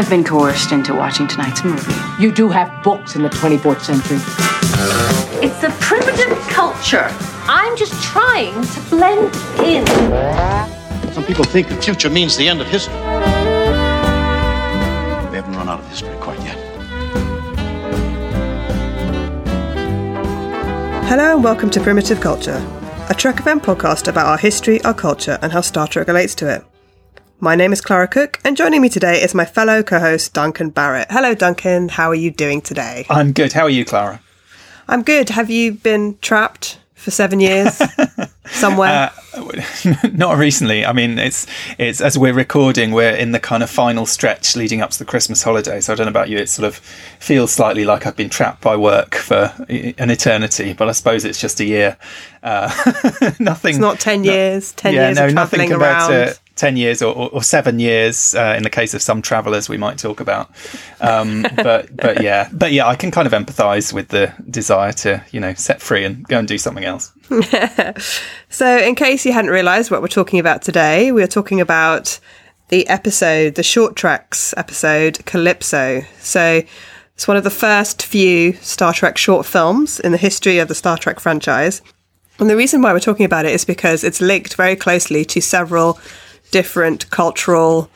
I've been coerced into watching tonight's movie. You do have books in the 24th century. It's a primitive culture. I'm just trying to blend in. Some people think the future means the end of history. We haven't run out of history quite yet. Hello and welcome to Primitive Culture, a Trek FM podcast about our history, our culture, and how Star Trek relates to it. My name is Clara Cook, and joining me today is my fellow co-host Duncan Barrett. Hello, Duncan. How are you doing today? I'm good. How are you, Clara? I'm good. Have you been trapped for seven years somewhere? Not recently. I mean, it's it's as we're recording, we're in the kind of final stretch leading up to the Christmas holiday. So I don't know about you. It sort of feels slightly like I've been trapped by work for an eternity, but I suppose it's just a year. Uh, nothing. it's not ten years. Ten yeah, years no, of nothing compared around. to ten years or, or, or seven years uh, in the case of some travellers we might talk about. Um, but but yeah, but yeah, I can kind of empathise with the desire to you know set free and go and do something else. So, in case you hadn't realised what we're talking about today, we are talking about the episode, the Short Treks episode, Calypso. So, it's one of the first few Star Trek short films in the history of the Star Trek franchise. And the reason why we're talking about it is because it's linked very closely to several different cultural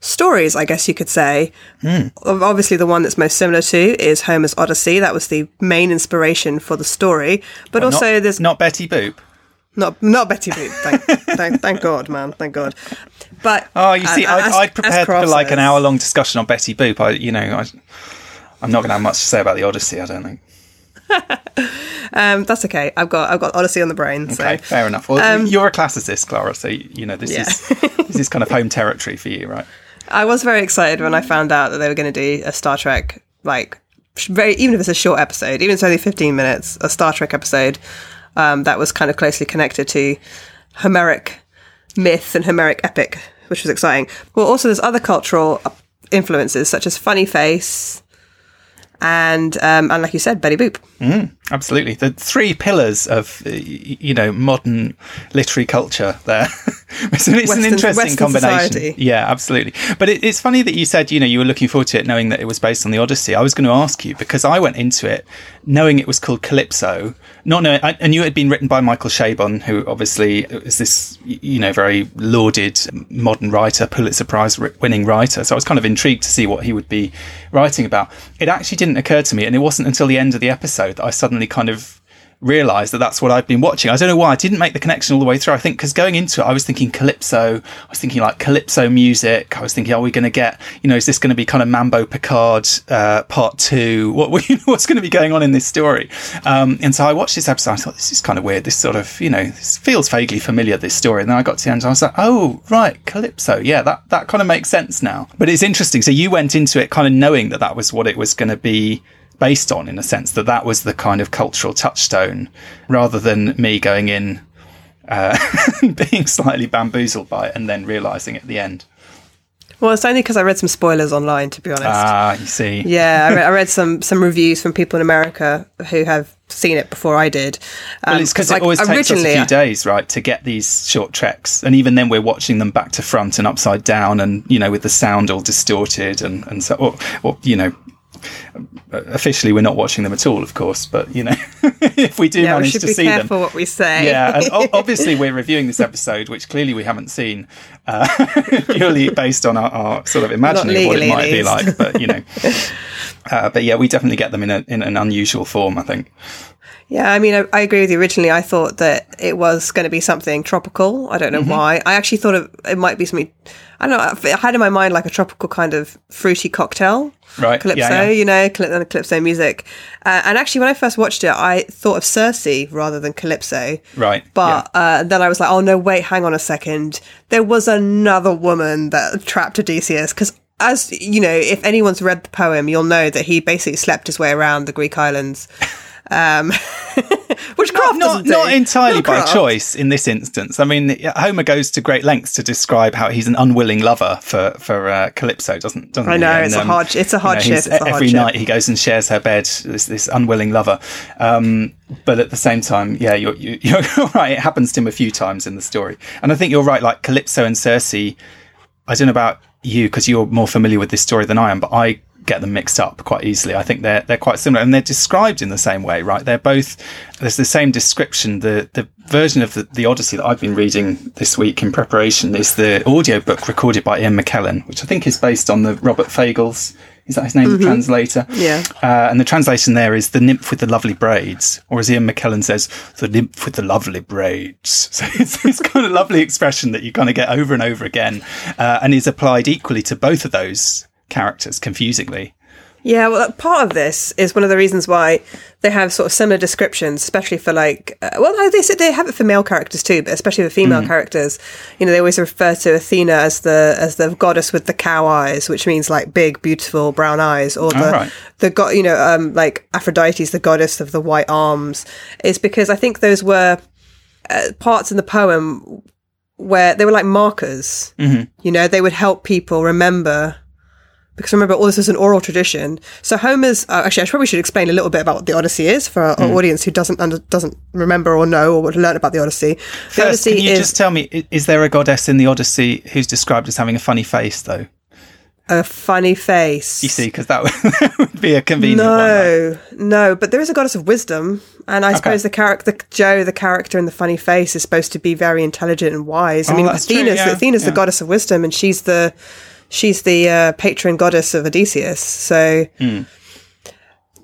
stories, I guess you could say. Ob- Obviously, the one that's most similar to is Homer's Odyssey. That was the main inspiration for the story. But also, not, there's not Betty Boop. not not Betty Boop. Thank, thank, thank God, man. Thank God. But Oh, you see, uh, I, as- I as prepared for like an hour long discussion on Betty Boop. I, you know, I, I'm not going to have much to say about the Odyssey. I don't think. Um, that's okay. I've got I've got Odyssey on the brain. So. Okay, fair enough. Well, you're a classicist, Clara, so you know this Yeah. is this is kind of home territory for you, right? I was very excited when I found out that they were going to do a Star Trek like very even if it's a short episode, even if it's only 15 minutes, a Star Trek episode um, that was kind of closely connected to Homeric myth and Homeric epic, which was exciting. Well, also there's other cultural influences such as Funny Face and um, and like you said, Betty Boop. Absolutely, the three pillars of uh, you know modern literary culture. There, it's, an, it's an interesting Western combination. society. Yeah, absolutely. But it, it's funny that you said you know you were looking forward to it, knowing that it was based on the Odyssey. I was going to ask you because I went into it knowing it was called Calypso, not knowing I, I knew it had been written by Michael Chabon, who obviously is this you know very lauded modern writer, Pulitzer Prize winning writer. So I was kind of intrigued to see what he would be writing about. It actually didn't occur to me, and it wasn't until the end of the episode that I suddenly kind of realized that that's what I'd been watching. I don't know why I didn't make the connection all the way through. I think because going into it, I was thinking calypso. I was thinking like calypso music. I was thinking, are we going to get, you know, is this going to be kind of Mambo Picard uh, part two? What what's going to be going on in this story? Um, and so I watched this episode. I thought this is kind of weird. This sort of, you know, this feels vaguely familiar. This story. And then I got to the end. And I was like, oh right, calypso. Yeah, that that kind of makes sense now. But it's interesting. So you went into it kind of knowing that that was what it was going to be based on in a sense that that was the kind of cultural touchstone rather than me going in uh, being slightly bamboozled by it and then realizing at the end Well, it's only because I read some spoilers online, to be honest. ah you see yeah, I, re- I read some some reviews from people in America who have seen it before I did. Um, well, it's because like, it always takes us a few days, right, to get these short treks, and even then we're watching them back to front and upside down, and you know, with the sound all distorted, and and so, or, or you know, officially we're not watching them at all, of course. But you know, if we do Yeah, manage should to see them, careful what we say. yeah, and o- obviously we're reviewing this episode, which clearly we haven't seen, uh, purely based on our, our sort of imagining of what it might be like. But you know, uh, but yeah, we definitely get them in a in an unusual form. I think. Yeah, I mean, I, I agree with you. Originally, I thought that it was going to be something tropical. I don't know Mm-hmm. why. I actually thought of, it might be something. I don't know. I had in my mind like a tropical kind of fruity cocktail, Right, Calypso, yeah, yeah. you know, caly- calypso music. Uh, and actually, when I first watched it, I thought of Circe rather than calypso. Right, But uh, then I was like, oh no, wait, hang on a second. There was another woman that trapped Odysseus because. As you know, if anyone's read the poem, you'll know that he basically slept his way around the Greek islands. Um, which Croft not do. not entirely Not by choice in this instance. I mean, Homer goes to great lengths to describe how he's an unwilling lover for for uh, Calypso, doesn't doesn't I know, And, it's a hard- it's a you know, hardship, it's a every hardship. night he goes and shares her bed. This this unwilling lover. Um, but at the same time, yeah, you're you- you're right. It happens to him a few times in the story, and I think you're right. Like Calypso and Circe. I don't know about you because you're more familiar with this story than I am, but I get them mixed up quite easily. I think they're they're quite similar and they're described in the same way, right? They're both there's the same description. The the version of the, the Odyssey that I've been reading this week in preparation is the audiobook recorded by Ian McKellen, which I think is based on the Robert Fagles. Is that his name, the translator? Yeah. Uh, and the translation there is the nymph with the lovely braids, or as Ian McKellen says, the nymph with the lovely braids. So it's this kind of lovely expression that you kind of get over and over again, uh, and is applied equally to both of those characters, confusingly. Yeah, well, part of this is one of the reasons why they have sort of similar descriptions, especially for like, uh, well, no, they they have it for male characters too, but especially for female characters. You know, they always refer to Athena as the as the goddess with the cow eyes, which means like big, beautiful brown eyes, or the right. the god, you know, um, like Aphrodite's the goddess of the white arms. Is because I think those were uh, parts in the poem where they were like markers. Mm-hmm. You know, they would help people remember because remember all this is an oral tradition. So Homer's uh, actually, I probably should explain a little bit about what the Odyssey is for our, Hmm. our audience who doesn't under, doesn't remember or know or would learn about the Odyssey. The First, Odyssey can you is just tell me, is there a goddess in the Odyssey who's described as having a funny face, though? a funny face. You see, because that, would- that would be a convenient one. right? No, no, but there is a goddess of wisdom, and I suppose the character, Joe, the character in the funny face, is supposed to be very intelligent and wise. I Oh, mean, that's true, Athena's, yeah, the goddess of wisdom, and she's the she's the uh, patron goddess of Odysseus. So, Hmm.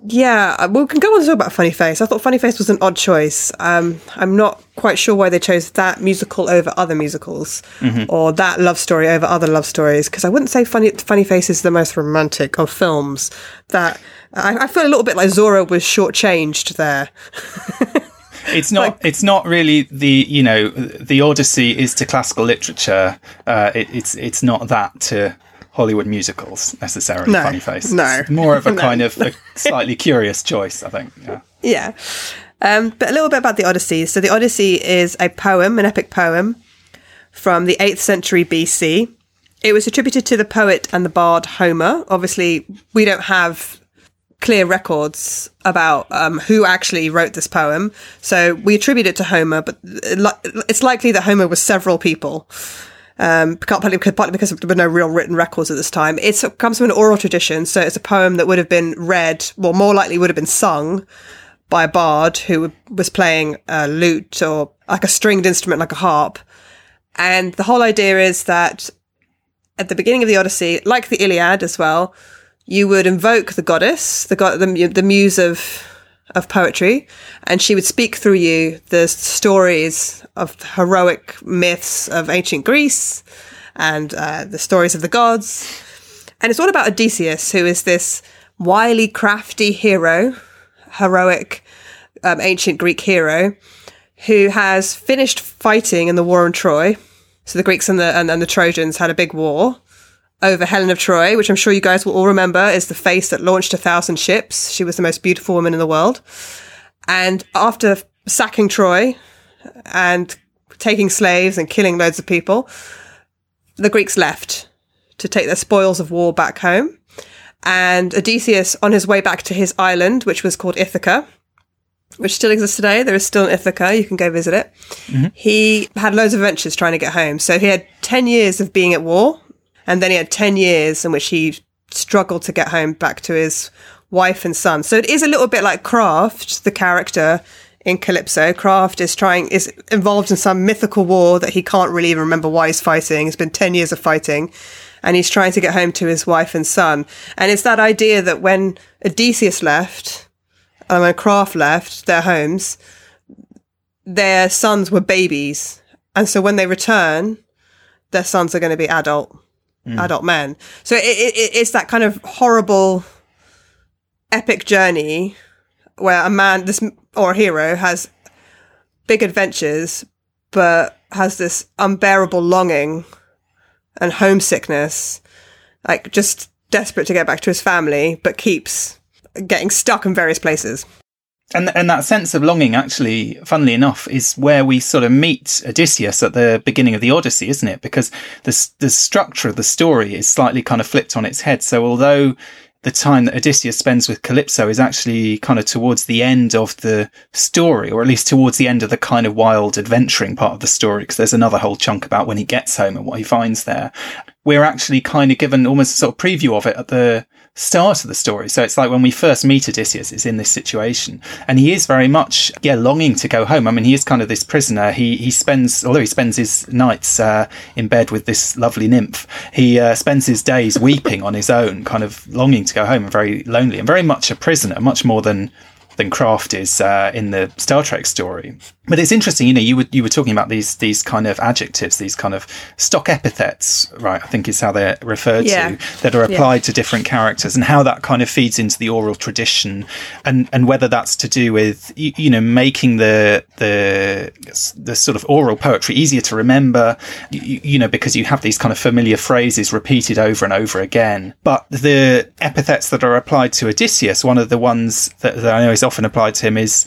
yeah, uh, we can go on to talk about Funny Face. I thought Funny Face was an odd choice. Um, I'm not quite sure why they chose that musical over other musicals, Mm-hmm. or that love story over other love stories. Because I wouldn't say Funny Funny Face is the most romantic of films. That I, I feel a little bit like Zora was shortchanged there. It's not. it's not really the. You know, the Odyssey is to classical literature. Uh, it, it's it's not that to Hollywood musicals necessarily. No, funny face. no. It's more of a No. kind of a slightly curious choice. I think. Yeah. Yeah. Um, but a little bit about the Odyssey. So the Odyssey is a poem, an epic poem from the 8th century BC. It was attributed to the poet and the bard Homer. Obviously, we don't have clear records about um, who actually wrote this poem. So we attribute it to Homer, but it's likely that Homer was several people. Um, partly, because, partly because there were no real written records at this time. It's, it comes from an oral tradition, so it's a poem that would have been read, well, more likely would have been sung by a bard who was playing a lute or like a stringed instrument like a harp. And the whole idea is that at the beginning of the Odyssey, like the Iliad as well, you would invoke the goddess, the god, the, the muse of of poetry, and she would speak through you the stories of heroic myths of ancient Greece and uh, the stories of the gods. And it's all about Odysseus, who is this wily, crafty hero, heroic um, ancient Greek hero, who has finished fighting in the war on Troy. So the Greeks and the and, and the Trojans had a big war over Helen of Troy, which I'm sure you guys will all remember is the face that launched a thousand ships. She was the most beautiful woman in the world. And after sacking Troy and taking slaves and killing loads of people, the Greeks left to take their spoils of war back home. And Odysseus, on his way back to his island, which was called Ithaca, which still exists today, there is still an Ithaca, you can go visit it. Mm-hmm. He had loads of adventures trying to get home. So he had 10 years of being at war, and then he had 10 years in which he struggled to get home back to his wife and son. So it is a little bit like Craft, the character in Calypso. Craft is trying is involved in some mythical war that he can't really even remember why he's fighting. It's been ten years of fighting, and he's trying to get home to his wife and son. And it's that idea that when Odysseus left, and when Craft left their homes, their sons were babies, and so when they return, their sons are going to be adult Mm. adult men. So it, it, it's that kind of horrible epic journey where a man this or a hero has big adventures but has this unbearable longing and homesickness like just desperate to get back to his family but keeps getting stuck in various places And and that sense of longing, actually, funnily enough, is where we sort of meet Odysseus at the beginning of the Odyssey, isn't it? Because the the structure of the story is slightly kind of flipped on its head. So although the time that Odysseus spends with Calypso is actually kind of towards the end of the story, or at least towards the end of the kind of wild adventuring part of the story, because there's another whole chunk about when he gets home and what he finds there. We're actually kind of given almost a sort of preview of it at the start of the story. So it's like when we first meet Odysseus, it's in this situation, and he is very much, yeah, longing to go home. I mean, he is kind of this prisoner. He he spends, although he spends his nights uh, in bed with this lovely nymph, he uh, spends his days weeping on his own, kind of longing to go home and very lonely and very much a prisoner, much more than than Craft is uh, in the Star Trek story. But it's interesting, you know, you were you were talking about these these kind of adjectives, these kind of stock epithets, right? I think is how they're referred Yeah. to, that are applied to different characters, and how that kind of feeds into the oral tradition, and and whether that's to do with you, you know making the the the sort of oral poetry easier to remember, you, you know, because you have these kind of familiar phrases repeated over and over again. But the epithets that are applied to Odysseus, one of the ones that, that I know is often applied to him is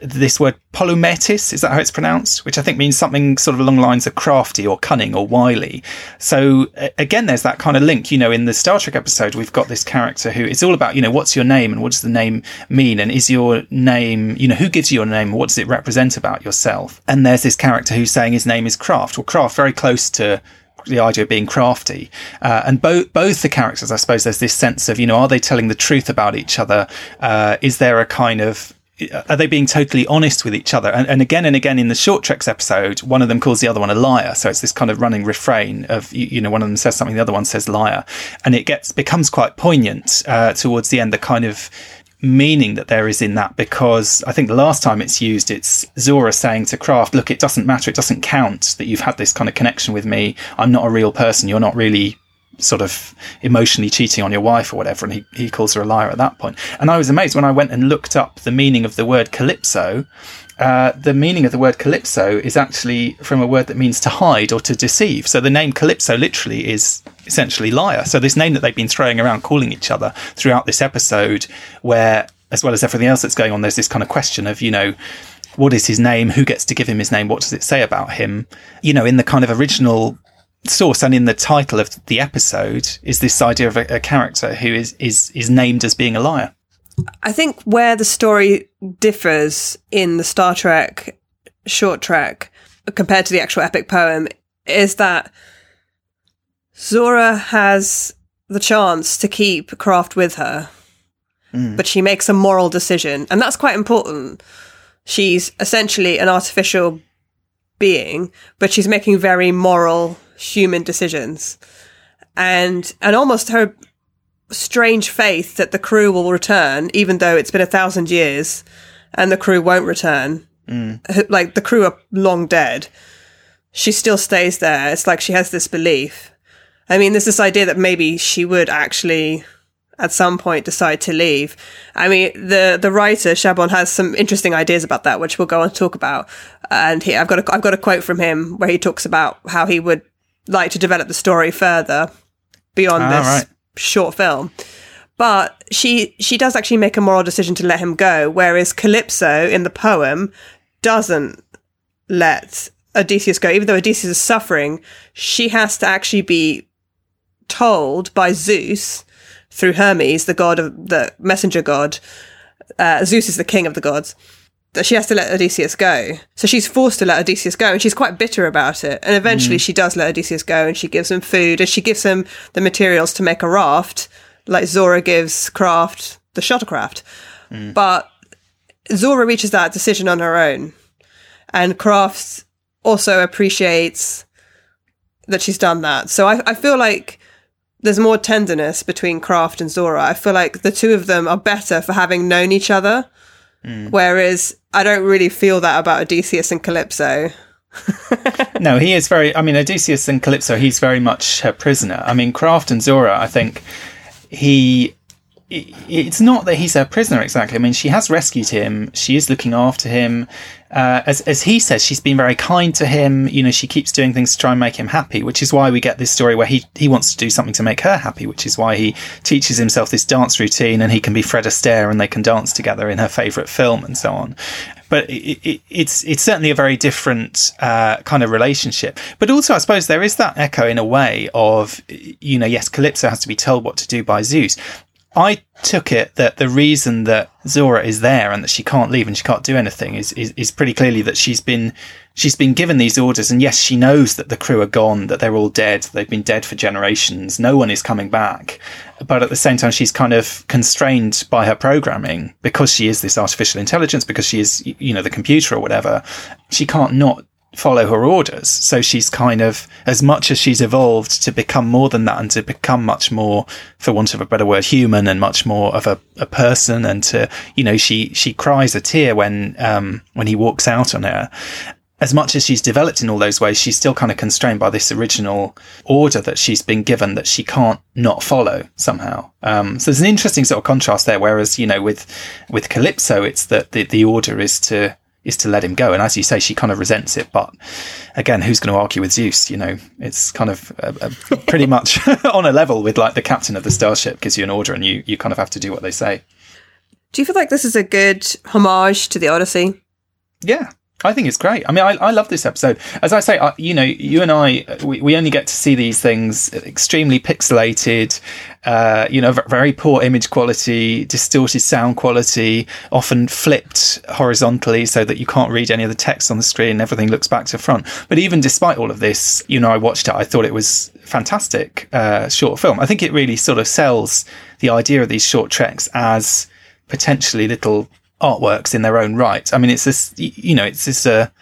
this word polumetis. Is that how it's pronounced? Which I think means something sort of along the lines of crafty or cunning or wily. So again, there's that kind of link. You know, in the Star Trek episode, we've got this character who it's all about. You know, what's your name and what does the name mean, and is your name, you know, who gives you your name, what does it represent about yourself? And there's this character who's saying his name is Craft. Well, Craft very close to the idea of being crafty. Uh, and both both the characters, I suppose, there's this sense of, you know, are they telling the truth about each other? Uh, is there a kind of are they being totally honest with each other? And, and again and again in the short treks episode, one of them calls the other one a liar. So it's this kind of running refrain of you, you know one of them says something, the other one says liar, and it gets becomes quite poignant uh, towards the end. The kind of meaning that there is in that because I think the last time it's used, it's Zora saying to Craft, look, it doesn't matter. It doesn't count that you've had this kind of connection with me. I'm not a real person. You're not really sort of emotionally cheating on your wife or whatever. And he, he calls her a liar at that point. And I was amazed when I went and looked up the meaning of the word calypso. Uh, the meaning of the word calypso is actually from a word that means to hide or to deceive. So the name calypso literally is essentially liar. So this name that they've been throwing around calling each other throughout this episode, where as well as everything else that's going on, there's this kind of question of, you know, what is his name? Who gets to give him his name? What does it say about him? You know, in the kind of original source and in the title of the episode is this idea of a, a character who is, is, is named as being a liar. I think where the story differs in the Star Trek Short Trek compared to the actual epic poem is that Zora has the chance to keep Craft with her, mm. but she makes a moral decision, and that's quite important. She's essentially an artificial being, but she's making very moral human decisions. And and almost her strange faith that the crew will return, even though it's been a thousand years and the crew won't return. Mm. Like the crew are long dead. She still stays there. It's like she has this belief. I mean, there's this idea that maybe she would actually at some point decide to leave. I mean, the the writer Chabon has some interesting ideas about that, which we'll go on to talk about. And he, I've got a, I've got a quote from him where he talks about how he would like to develop the story further beyond Ah, this right. short film. But she she does actually make a moral decision to let him go, whereas Calypso in the poem doesn't let Odysseus go. Even though Odysseus is suffering, she has to actually be told by Zeus through Hermes, the god of the messenger god. Uh, Zeus is the king of the gods. That she has to let Odysseus go. So she's forced to let Odysseus go, and she's quite bitter about it. And eventually, mm. she does let Odysseus go, and she gives him food, and she gives him the materials to make a raft. like Zora gives Craft the shuttlecraft. Mm. But Zora reaches that decision on her own. And Craft also appreciates that she's done that. So I, I feel like there's more tenderness between Craft and Zora. I feel like the two of them are better for having known each other. Mm. Whereas I don't really feel that about Odysseus and Calypso. No, he is very. I mean, Odysseus and Calypso, he's very much her prisoner. I mean, Craft and Zora, I think he. It's not that he's her prisoner exactly. I mean, she has rescued him. She is looking after him. Uh, as as he says, she's been very kind to him. You know, she keeps doing things to try and make him happy, which is why we get this story where he he wants to do something to make her happy, which is why he teaches himself this dance routine, and he can be Fred Astaire, and they can dance together in her favourite film, and so on but it, it, it's it's certainly a very different uh, kind of relationship. But also, I suppose there is that echo in a way of you know, yes, Calypso has to be told what to do by Zeus. I took it that the reason that Zora is there and that she can't leave and she can't do anything is, is, is pretty clearly that she's been she's been given these orders. And yes she knows that the crew are gone that they're all dead they've been dead for generations. No one is coming back. But at the same time she's kind of constrained by her programming because she is this artificial intelligence because she is you know the computer or whatever. She can't not follow her orders. So she's kind of, as much as she's evolved to become more than that and to become much more, for want of a better word, human and much more of a, a person and to, you know, she, she cries a tear when, um, when he walks out on her. As much as she's developed in all those ways, she's still kind of constrained by this original order that she's been given that she can't not follow somehow. Um, so there's an interesting sort of contrast there. Whereas, you know, with, with Calypso, it's that the, the order is to, is to let him go. And as you say, she kind of resents it. But again, who's going to argue with Zeus? You know, it's kind of uh, uh, pretty much on a level with like the captain of the starship gives you an order and you, you kind of have to do what they say. Do you feel like this is a good homage to the Odyssey? Yeah. I think it's great. I mean, I, I love this episode. As I say, I, you know, you and I, we, we only get to see these things extremely pixelated, uh, you know, v- very poor image quality, distorted sound quality, often flipped horizontally so that you can't read any of the text on the screen. Everything looks back to front. But even despite all of this, you know, I watched it. I thought it was fantastic uh, short film. I think it really sort of sells the idea of these short treks as potentially little artworks in their own right. I mean, it's this, you know, it's this a,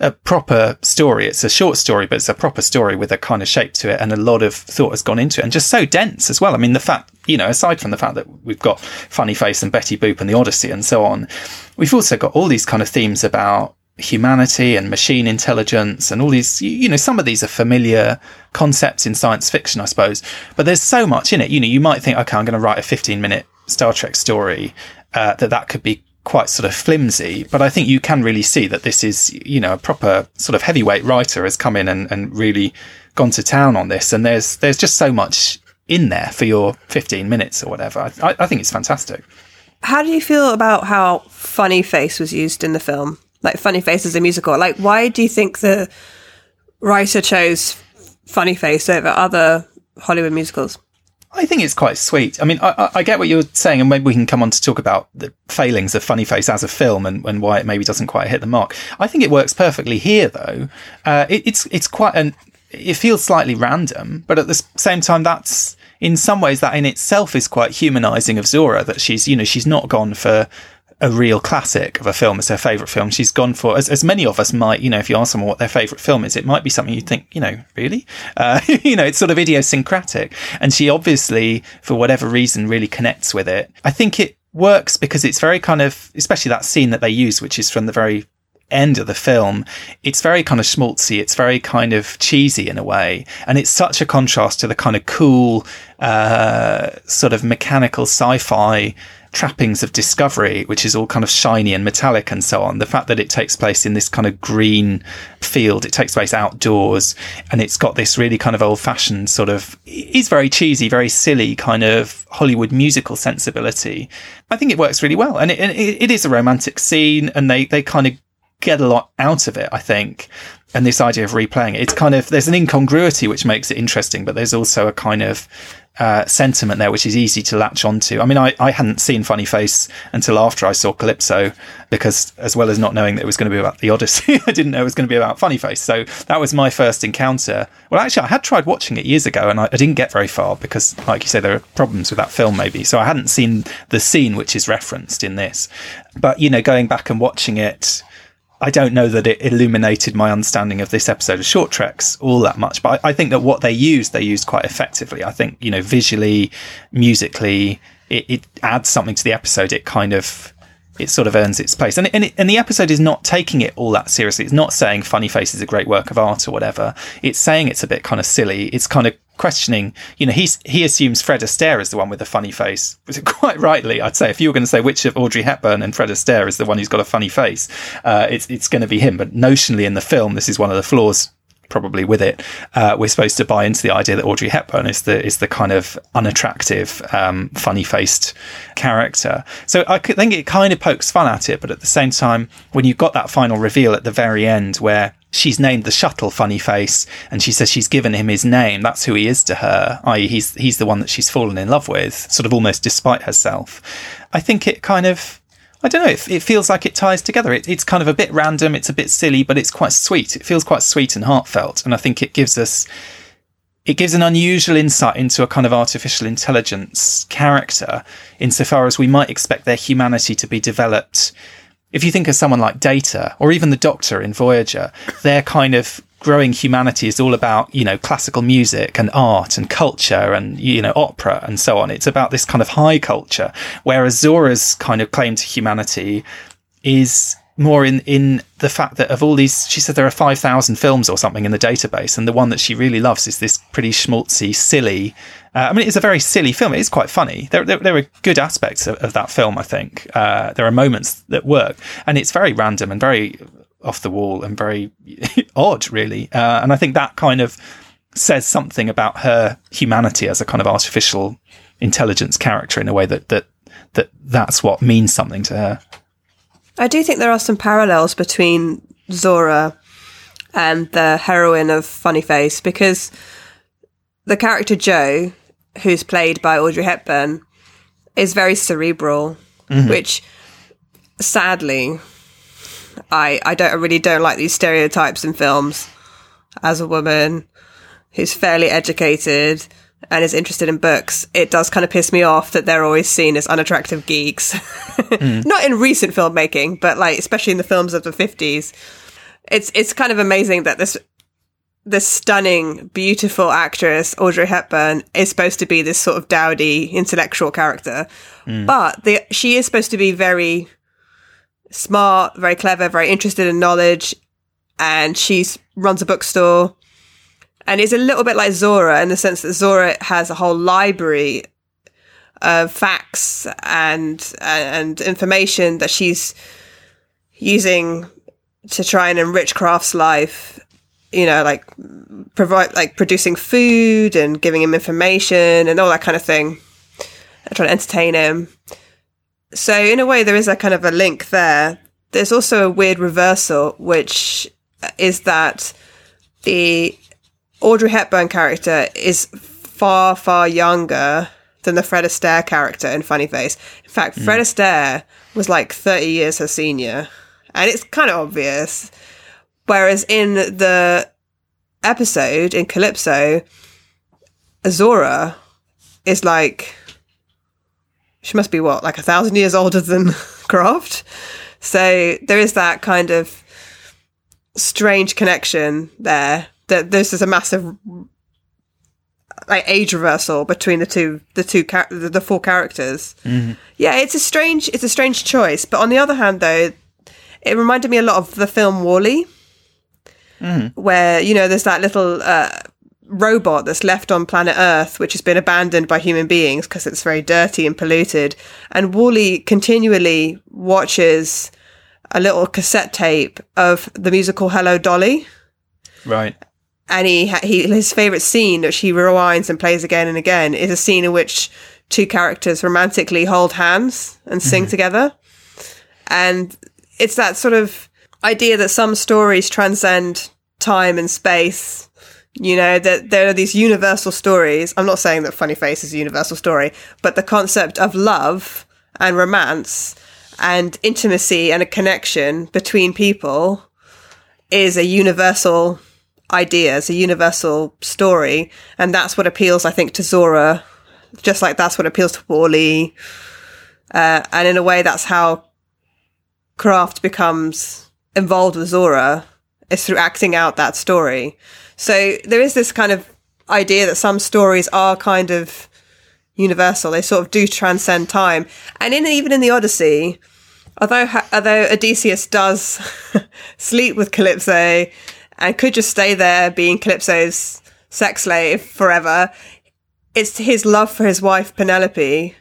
a proper story. It's a short story, but it's a proper story with a kind of shape to it, and a lot of thought has gone into it, and just so dense as well. I mean, the fact, you know, aside from the fact that we've got Funny Face and Betty Boop and the Odyssey and so on, we've also got all these kind of themes about humanity and machine intelligence and all these you know some of these are familiar concepts in science fiction i suppose but there's so much in it you know you might think okay i'm going to write a 15 minute star trek story uh, that that could be quite sort of flimsy but i think you can really see that this is you know a proper sort of heavyweight writer has come in and, and really gone to town on this and there's there's just so much in there for your 15 minutes or whatever i, I think it's fantastic How do you feel about how Funny Face was used in the film? Like Funny Face as a musical. Like, why do you think the writer chose Funny Face over other Hollywood musicals? I think it's quite sweet. I mean, I, I- get what you're saying, and maybe we can come on to talk about the failings of Funny Face as a film and, and why it maybe doesn't quite hit the mark. I think it works perfectly here, though. Uh, it, it's it's quite an it feels slightly random, but at the same time, that's in some ways that in itself is quite humanizing of Zora. That she's you know she's not gone for a real classic of a film as her favorite film. She's gone for, as, as many of us might, you know, if you ask someone what their favorite film is, it might be something you think, you know, really? Uh, you know, it's sort of idiosyncratic. And she obviously, for whatever reason, really connects with it. I think it works because it's very kind of, especially that scene that they use, which is from the very end of the film, it's very kind of schmaltzy. It's very kind of cheesy in a way. And it's such a contrast to the kind of cool, uh, sort of mechanical sci-fi trappings of discovery, which is all kind of shiny and metallic and so on. The fact that it takes place in this kind of green field, it takes place outdoors and it's got this really kind of old fashioned sort of, is very cheesy, very silly kind of Hollywood musical sensibility. I think it works really well. And it, it, it is a romantic scene and they, they kind of get a lot out of it, I think. and this idea of replaying it. It's kind of there's an incongruity which makes it interesting, but there's also a kind of uh, sentiment there which is easy to latch onto. I mean, I, I hadn't seen Funny Face until after I saw Calypso because, as well as not knowing that it was going to be about the Odyssey, I didn't know it was going to be about Funny Face. So that was my first encounter. Well, actually, I had tried watching it years ago and I, I didn't get very far because, like you say, there are problems with that film maybe. So I hadn't seen the scene which is referenced in this. But, you know, going back and watching it, I don't know that it illuminated my understanding of this episode of Short Treks all that much, but I, I, think that what they used, they used quite effectively. I think, you know, visually, musically, it, it adds something to the episode. It kind of, it sort of earns its place. And, and, it, and the episode is not taking it all that seriously. It's not saying Funny Face is a great work of art or whatever. It's saying it's a bit kind of silly. It's kind of questioning, you know, he's, he assumes Fred Astaire is the one with the funny face. Quite rightly, I'd say, if you were going to say which of Audrey Hepburn and Fred Astaire is the one who's got a funny face, uh, it's, it's going to be him. But notionally in the film, this is one of the flaws probably with it, uh, we're supposed to buy into the idea that Audrey Hepburn is the is the kind of unattractive, um, funny faced character. So I think it kind of pokes fun at it, but at the same time, when you've got that final reveal at the very end where she's named the shuttle funny face and she says she's given him his name that's who he is to her i.e he's he's the one that she's fallen in love with sort of almost despite herself i think it kind of I don't know. It, it feels like it ties together. It, it's kind of a bit random. It's a bit silly, but it's quite sweet. It feels quite sweet and heartfelt. And I think it gives us, it gives an unusual insight into a kind of artificial intelligence character insofar as we might expect their humanity to be developed if you think of someone like Data or even the Doctor in Voyager, their kind of growing humanity is all about, you know, classical music and art and culture and, you know, opera and so on. It's about this kind of high culture, whereas Zora's kind of claim to humanity is more in in the fact that of all these, she said there are five thousand films or something in the database, and the one that she really loves is this pretty schmaltzy, silly. Uh, I mean, it's a very silly film. It is quite funny. There, there, there are good aspects of, of, that film. I think uh, there are moments that work, and it's very random and very off the wall and very odd, really. Uh, and I think that kind of says something about her humanity as a kind of artificial intelligence character in a way that that that that's what means something to her. I do think there are some parallels between Zora and the heroine of Funny Face because the character Joe, who's played by Audrey Hepburn, is very cerebral, mm-hmm. which sadly I I don't I really don't like these stereotypes in films as a woman who's fairly educated and is interested in books, it does kind of piss me off that they're always seen as unattractive geeks. mm. Not in recent filmmaking, but like especially in the films of the 50s. It's it's kind of amazing that this this stunning, beautiful actress Audrey Hepburn is supposed to be this sort of dowdy intellectual character, mm. but the, she is supposed to be very smart, very clever, very interested in knowledge, and she runs a bookstore and it's a little bit like Zora in the sense that Zora has a whole library of facts and and information that she's using to try and enrich Craft's life. You know, like provide like producing food and giving him information and all that kind of thing. And trying to entertain him. So in a way, there is a kind of a link there. There's also a weird reversal, which is that the Audrey Hepburn character is far, far younger than the Fred Astaire character in Funny Face. In fact, mm. Fred Astaire was like 30 years her senior. And it's kind of obvious. Whereas in the episode in Calypso, Azora is like, she must be what, like a thousand years older than Craft? So there is that kind of strange connection there that this is a massive like age reversal between the two the two char- the, the four characters. Mm-hmm. Yeah, it's a strange it's a strange choice, but on the other hand though, it reminded me a lot of the film WALL-E. Mm. Where, you know, there's that little uh, robot that's left on planet Earth, which has been abandoned by human beings because it's very dirty and polluted. And WALL-E continually watches a little cassette tape of the musical Hello Dolly. Right and he, he his favorite scene which he rewinds and plays again and again is a scene in which two characters romantically hold hands and sing mm-hmm. together and it's that sort of idea that some stories transcend time and space. You know, that there are these universal stories. I'm not saying that Funny Face is a universal story, but the concept of love and romance and intimacy and a connection between people is a universal idea, it's a universal story. And that's what appeals, I think, to Zora, just like that's what appeals to WALL-E. Uh, and in a way, that's how Craft becomes involved with Zora is through acting out that story. So there is this kind of idea that some stories are kind of universal. They sort of do transcend time. And in even in the Odyssey, although although Odysseus does sleep with Calypso and could just stay there being Calypso's sex slave forever, it's his love for his wife Penelope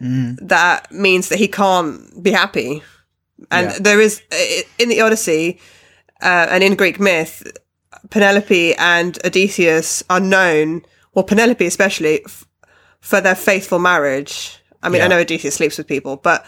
mm. that means that he can't be happy. And yeah. there is in the Odyssey uh, and in Greek myth, Penelope and Odysseus are known, well, Penelope especially, f- for their faithful marriage. I mean, yeah. I know Odysseus sleeps with people, but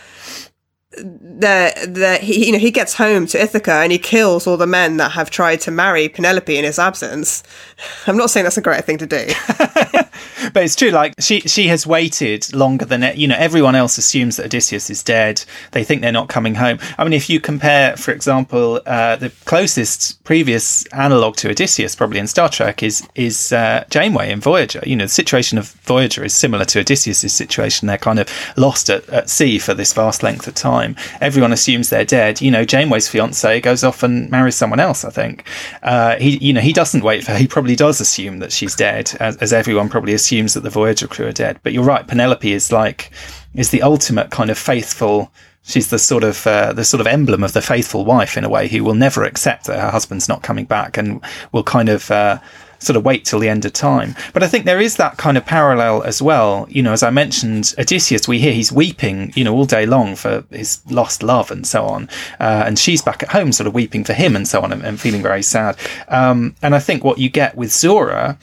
the the he you know he gets home to Ithaca and he kills all the men that have tried to marry Penelope in his absence. I'm not saying that's a great thing to do. but it's true like she she has waited longer than you know everyone else assumes that Odysseus is dead. They think they're not coming home. I mean if you compare for example uh, the closest previous analog to Odysseus probably in Star Trek is is uh, Janeway in Voyager. You know the situation of Voyager is similar to Odysseus's situation. They're kind of lost at, at sea for this vast length of time. Everyone assumes they're dead. You know, Janeway's fiance goes off and marries someone else. I think uh, he, you know, he doesn't wait for her. He probably does assume that she's dead, as, as everyone probably assumes that the Voyager crew are dead. But you're right. Penelope is like is the ultimate kind of faithful she's the sort of uh, the sort of emblem of the faithful wife in a way who will never accept that her husband's not coming back and will kind of uh, sort of wait till the end of time. But I think there is that kind of parallel as well. You know, as I mentioned, Odysseus, we hear he's weeping, you know, all day long for his lost love and so on. Uh, and she's back at home, sort of weeping for him and so on and, and feeling very sad. Um, and I think what you get with Zora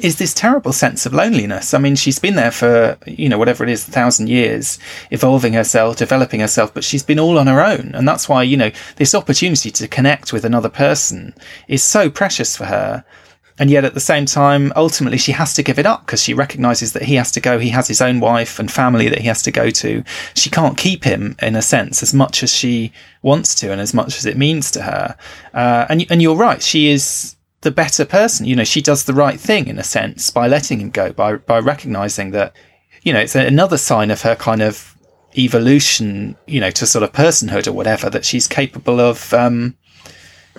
is this terrible sense of loneliness. I mean, she's been there for, you know, whatever it is, a thousand years, evolving herself, developing herself, but she's been all on her own. And that's why, you know, this opportunity to connect with another person is so precious for her. And yet at the same time, ultimately she has to give it up because she recognizes that he has to go. He has his own wife and family that he has to go to. She can't keep him in a sense as much as she wants to and as much as it means to her. Uh, and, and you're right. She is the better person. You know, she does the right thing in a sense by letting him go, by, by recognizing that, you know, it's another sign of her kind of evolution, you know, to sort of personhood or whatever, that she's capable of, um,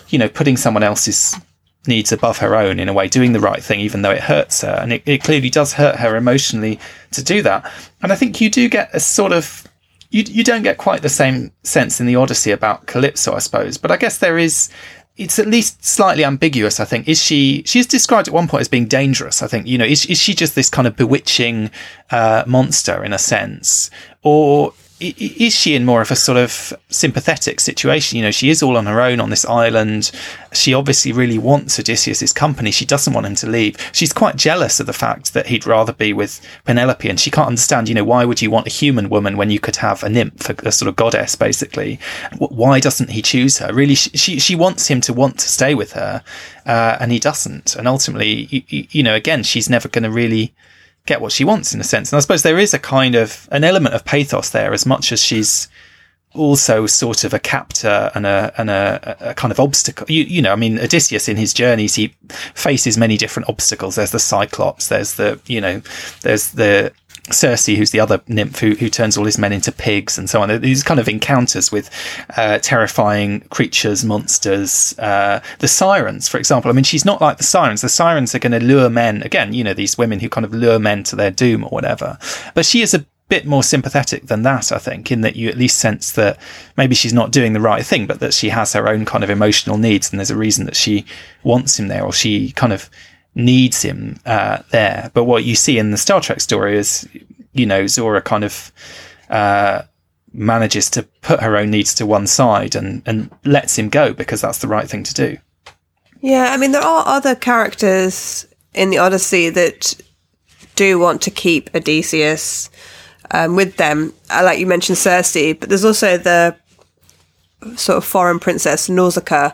you know, putting someone else's needs above her own in a way, doing the right thing, even though it hurts her. And it, it clearly does hurt her emotionally to do that. And I think you do get a sort of you you don't get quite the same sense in the Odyssey about Calypso, I suppose. But I guess there is it's at least slightly ambiguous. I think is she she's described at one point as being dangerous. I think you know is is she just this kind of bewitching uh, monster in a sense, or is she in more of a sort of sympathetic situation? You know, she is all on her own on this island. She obviously really wants Odysseus's company. She doesn't want him to leave. She's quite jealous of the fact that he'd rather be with Penelope, and she can't understand. You know, why would you want a human woman when you could have a nymph, a, sort of goddess, basically? Why doesn't he choose her? Really, she she wants him to want to stay with her, uh, and he doesn't. And ultimately, you, you know, again, she's never going to really get what she wants in a sense. And I suppose there is a kind of an element of pathos there as much as she's also sort of a captor and a and a, a kind of obstacle. You, you know, I mean, Odysseus in his journeys he faces many different obstacles. There's the Cyclops. There's the you know, there's the Circe, who's the other nymph who, who turns all his men into pigs and so on. These kind of encounters with uh, terrifying creatures, monsters. Uh, the sirens, for example. I mean, she's not like the sirens. The sirens are going to lure men, again, you know, these women who kind of lure men to their doom or whatever. But she is a bit more sympathetic than that, I think, in that you at least sense that maybe she's not doing the right thing, but that she has her own kind of emotional needs and there's a reason that she wants him there or she kind of needs him uh, there. But what you see in the Star Trek story is, you know, Zora kind of uh, manages to put her own needs to one side and, and lets him go because that's the right thing to do. Yeah, I mean, there are other characters in the Odyssey that do want to keep Odysseus um, with them. Uh, like you mentioned Circe, but there's also the sort of foreign princess Nausicaa,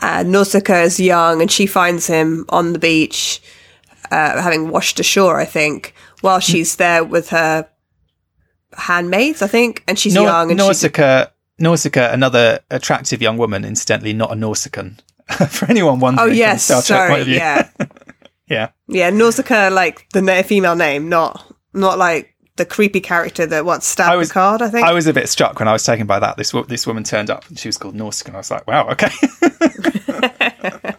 And Nausicaa is young and she finds him on the beach, uh, having washed ashore, I think, while she's there with her handmaids, I think. And she's Nau- young and Nausicaa, Nausicaa, another attractive young woman, incidentally, not a Nausicaan. For anyone wondering, Oh, yes. Star Trek Sorry. point of view. Yeah. yeah. Yeah. Nausicaa, like the na- female name, not, not like the creepy character that what stabbed I was- Picard, I think. I was a bit struck when I was taken by that. This this woman turned up and she was called Nausicaa. And I was like, wow, okay.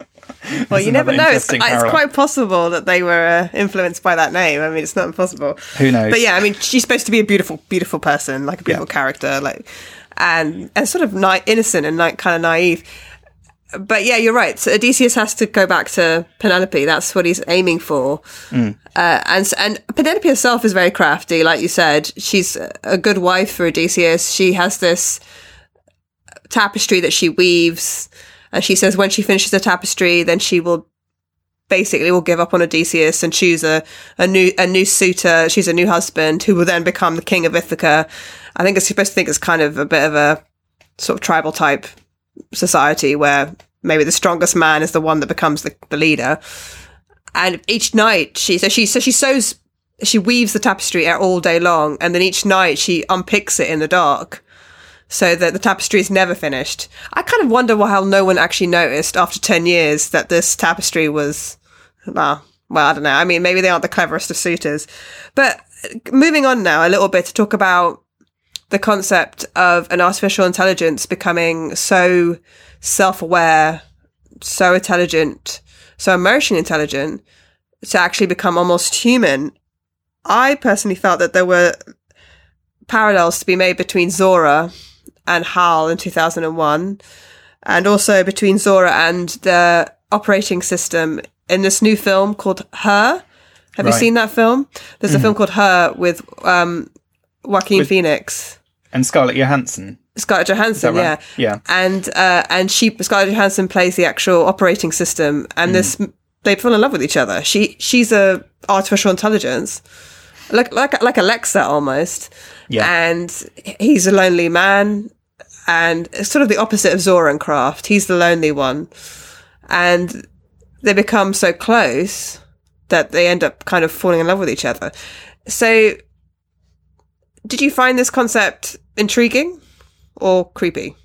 well, you never know. It's, it's quite possible that they were uh, influenced by that name. I mean, it's not impossible. Who knows? But yeah, I mean, she's supposed to be a beautiful, beautiful person, like a beautiful Yeah. character, like, and and sort of ni- innocent and like kind of naive. But yeah, you're right. So Odysseus has to go back to Penelope. That's what he's aiming for. Mm. Uh, and and Penelope herself is very crafty, like you said. She's a good wife for Odysseus. She has this tapestry that she weaves. And she says when she finishes the tapestry, then she will basically will give up on Odysseus and choose a, a new a new suitor. She's a new husband who will then become the king of Ithaca. I think it's supposed to think it's kind of a bit of a sort of tribal type society where maybe the strongest man is the one that becomes the, the leader. And each night she so she so she sews she weaves the tapestry all day long and then each night she unpicks it in the dark so that the tapestry is never finished. I kind of wonder why no one actually noticed after 10 years that this tapestry was, well, well, I don't know. I mean, maybe they aren't the cleverest of suitors. But moving on now a little bit to talk about the concept of an artificial intelligence becoming so self-aware, so intelligent, so emotion intelligent to actually become almost human. I personally felt that there were parallels to be made between Zora and HAL in 2001, and also between Zora and the operating system in this new film called Her. Have you seen that film? There's a film called Her with um, Joaquin With- Phoenix. And Scarlett Johansson. Scarlett Johansson, right? yeah, Yeah. and uh, and she Scarlett Johansson plays the actual operating system, and this they fall in love with each other. She she's a artificial intelligence, like like like Alexa almost, Yeah. and he's a lonely man, and it's sort of the opposite of Zora and Craft. He's the lonely one, and they become so close that they end up kind of falling in love with each other. So, did you find this concept intriguing or creepy?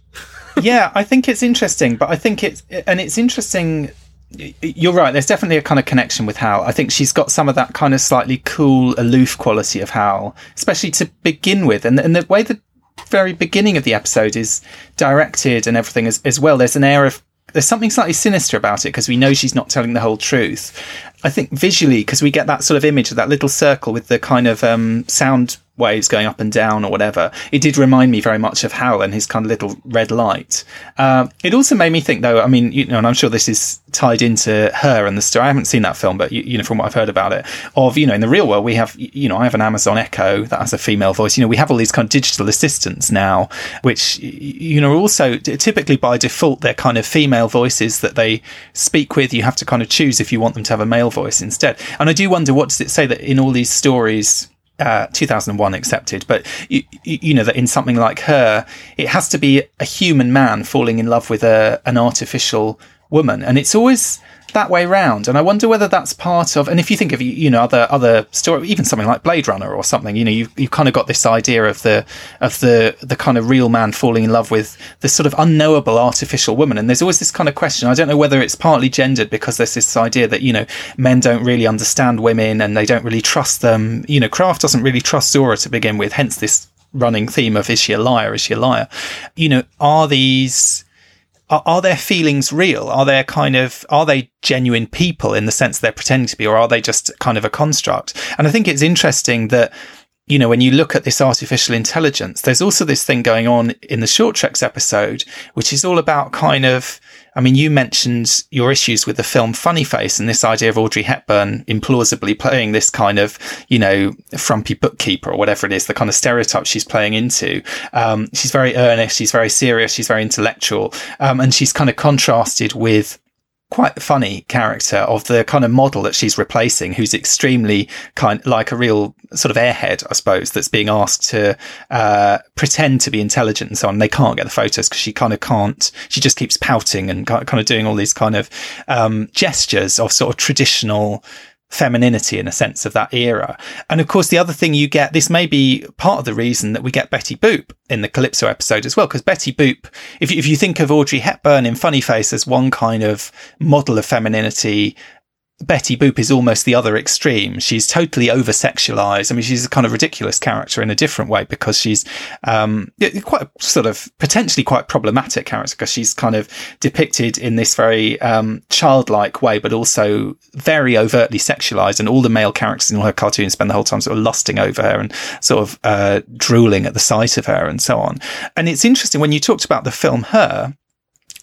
yeah, I think it's interesting, but I think it's and it's interesting. You're right. There's definitely a kind of connection with Hal. I think she's got some of that kind of slightly cool, aloof quality of Hal, especially to begin with, and and the way the very beginning of the episode is directed and everything as as well. There's an air of there's something slightly sinister about it because we know she's not telling the whole truth. I think visually, because we get that sort of image of that little circle with the kind of um, sound waves going up and down or whatever, it did remind me very much of Hal and his kind of little red light. Um, it also made me think, though, I mean, you know, and I'm sure this is tied into her and the story. I haven't seen that film, but, you, you know, from what I've heard about it, of, you know, in the real world, we have, you know, I have an Amazon Echo that has a female voice. You know, we have all these kind of digital assistants now, which, you know, also typically by default, they're kind of female voices that they speak with. You have to kind of choose if you want them to have a male voice instead. And I do wonder, what does it say that in all these stories, uh, 2001 accepted, but you, you know that in something like her, it has to be a human man falling in love with a an artificial woman, and it's always that way round. And I wonder whether that's part of. And if you think of you know other other story, even something like Blade Runner or something, you know, you've, you kind of got this idea of the of the the kind of real man falling in love with this sort of unknowable artificial woman. And there's always this kind of question. I don't know whether it's partly gendered because there's this idea that you know men don't really understand women and they don't really trust them. You know, Craft doesn't really trust Zora to begin with. Hence this running theme of is she a liar? Is she a liar? You know, are these are, are their feelings real? Are they kind of are they genuine people in the sense they're pretending to be, or are they just kind of a construct? And I think it's interesting that you know when you look at this artificial intelligence, there's also this thing going on in the short treks episode, which is all about kind of. I mean, you mentioned your issues with the film Funny Face and this idea of Audrey Hepburn implausibly playing this kind of, you know, frumpy bookkeeper or whatever it is, the kind of stereotype she's playing into. Um, she's very earnest, she's very serious, she's very intellectual, um, and she's kind of contrasted with quite funny character of the kind of model that she's replacing, who's extremely kind, like a real sort of airhead, I suppose, that's being asked to uh, pretend to be intelligent and so on. They can't get the photos because she kind of can't. She just keeps pouting and kind of doing all these kind of um, gestures of sort of traditional femininity in a sense of that era. And of course, the other thing you get, this may be part of the reason that we get Betty Boop in the Calypso episode as well, because Betty Boop, if, if you think of Audrey Hepburn in Funny Face as one kind of model of femininity, Betty Boop is almost the other extreme. She's totally over sexualized. I mean, she's a kind of ridiculous character in a different way because she's um, quite sort of potentially quite problematic character because she's kind of depicted in this very um, childlike way, but also very overtly sexualized. And all the male characters in all her cartoons spend the whole time sort of lusting over her and sort of uh, drooling at the sight of her and so on. And it's interesting when you talked about the film Her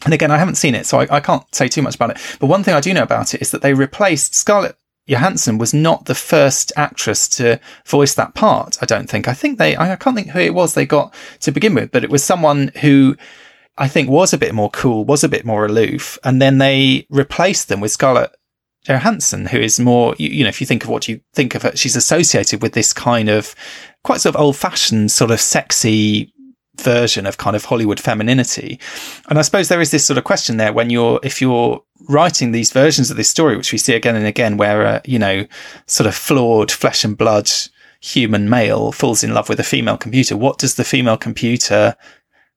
and again, I haven't seen it, so I, I, can't say too much about it. But one thing I do know about it is that they replaced Scarlett Johansson was not the first actress to voice that part. I don't think. I think they, I can't think who it was they got to begin with, but it was someone who I think was a bit more cool, was a bit more aloof. And then they replaced them with Scarlett Johansson, who is more, you, you know, if you think of what you think of her, she's associated with this kind of quite sort of old fashioned, sort of sexy, version of kind of Hollywood femininity. And I suppose there is this sort of question there when you're, if you're writing these versions of this story, which we see again and again, where, uh, you know, sort of flawed flesh and blood human male falls in love with a female computer. What does the female computer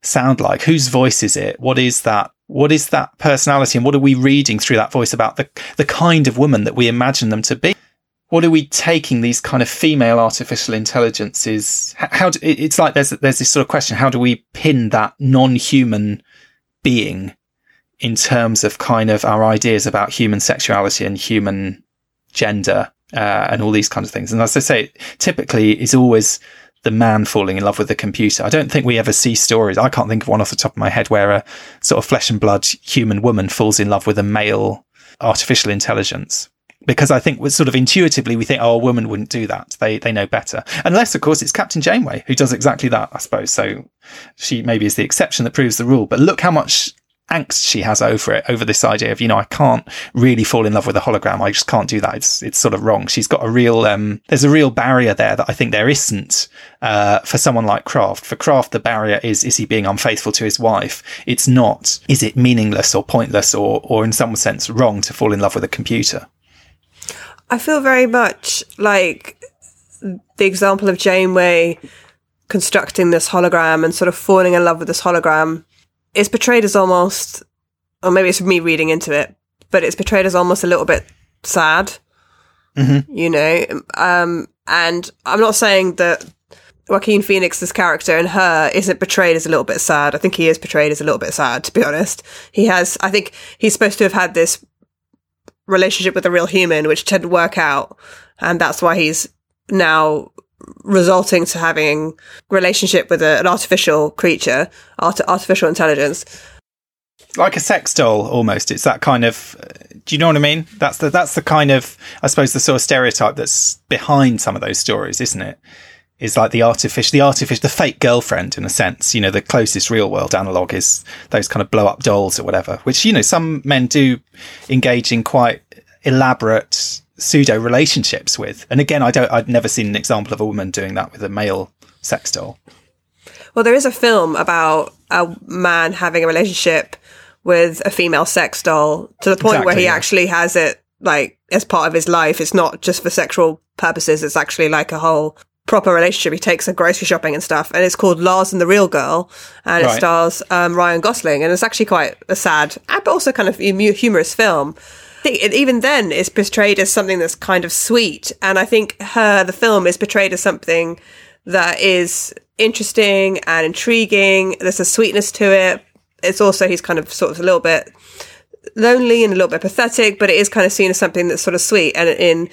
sound like? Whose voice is it? What is that? What is that personality? And what are we reading through that voice about the, the kind of woman that we imagine them to be? What are we taking these kind of female artificial intelligences? How do, it's like there's there's this sort of question: How do we pin that non-human being in terms of kind of our ideas about human sexuality and human gender uh, and all these kinds of things? And as I say, typically it's always the man falling in love with the computer. I don't think we ever see stories. I can't think of one off the top of my head where a sort of flesh and blood human woman falls in love with a male artificial intelligence because I think sort of intuitively we think, oh, a woman wouldn't do that. They they know better. Unless, of course, it's Captain Janeway who does exactly that, I suppose. So she maybe is the exception that proves the rule. But look how much angst she has over it, over this idea of, you know, I can't really fall in love with a hologram. I just can't do that. It's, it's sort of wrong. She's got a real, um, there's a real barrier there that I think there isn't, uh, for someone like Craft. For Craft, the barrier is, is he being unfaithful to his wife? It's not, is it meaningless or pointless or, or in some sense wrong to fall in love with a computer? I feel very much like the example of Janeway constructing this hologram and sort of falling in love with this hologram is portrayed as almost, or maybe it's me reading into it, but it's portrayed as almost a little bit sad. Mm-hmm. You know, um, and I'm not saying that Joaquin Phoenix's character in her isn't portrayed as a little bit sad. I think he is portrayed as a little bit sad, to be honest. He has, I think he's supposed to have had this relationship with a real human, which didn't work out. And that's why he's now resulting to having relationship with a, an artificial creature, art- artificial intelligence. Like a sex doll, almost. It's that kind of. Do you know what I mean? That's the that's the kind of I suppose the sort of stereotype that's behind some of those stories, isn't it? Is like the artificial, the artificial, the fake girlfriend in a sense. You know, the closest real world analog is those kind of blow up dolls or whatever, which, you know, some men do engage in quite elaborate pseudo relationships with. And again, I don't, I've never seen an example of a woman doing that with a male sex doll. Well, there is a film about a man having a relationship with a female sex doll to the point exactly, where he yeah. actually has it like as part of his life. It's not just for sexual purposes. It's actually like a whole proper relationship. He takes her grocery shopping and stuff, and it's called Lars and the Real Girl, and right. it stars um, Ryan Gosling, and it's actually quite a sad, but also kind of humorous film. I think it, even then it's portrayed as something that's kind of sweet, and I think her the film is portrayed as something that is interesting and intriguing. There's a sweetness to it. It's also he's kind of sort of a little bit lonely and a little bit pathetic, but it is kind of seen as something that's sort of sweet. And in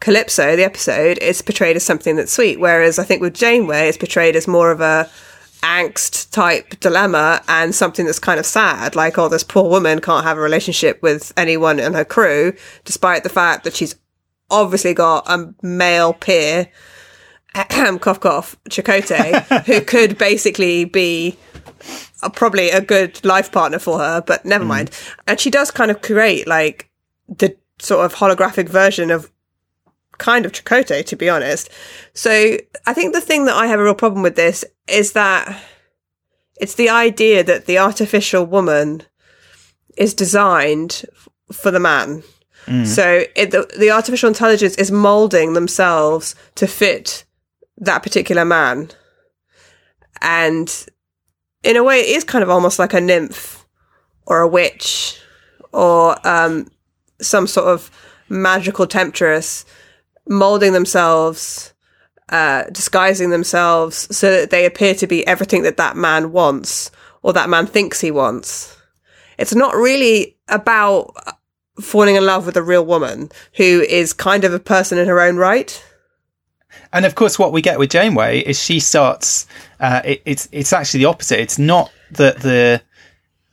Calypso, the episode, is portrayed as something that's sweet. Whereas I think with Janeway, it's portrayed as more of a angst type dilemma and something that's kind of sad. Like, oh, this poor woman can't have a relationship with anyone in her crew, despite the fact that she's obviously got a male peer, cough cough, who could basically be a, probably a good life partner for her, but never mm. mind. And she does kind of create like the sort of holographic version of kind of Chakotay, to be honest. So I think the thing that I have a real problem with this is that it's the idea that the artificial woman is designed for the man. So it, the, the artificial intelligence is molding themselves to fit that particular man. And in a way, it is kind of almost like a nymph or a witch or um, some sort of magical temptress molding themselves, uh, disguising themselves so that they appear to be everything that that man wants or that man thinks he wants. It's not really about falling in love with a real woman who is kind of a person in her own right. And of course, what we get with Janeway is she starts. Uh, it, it's it's actually the opposite. It's not that the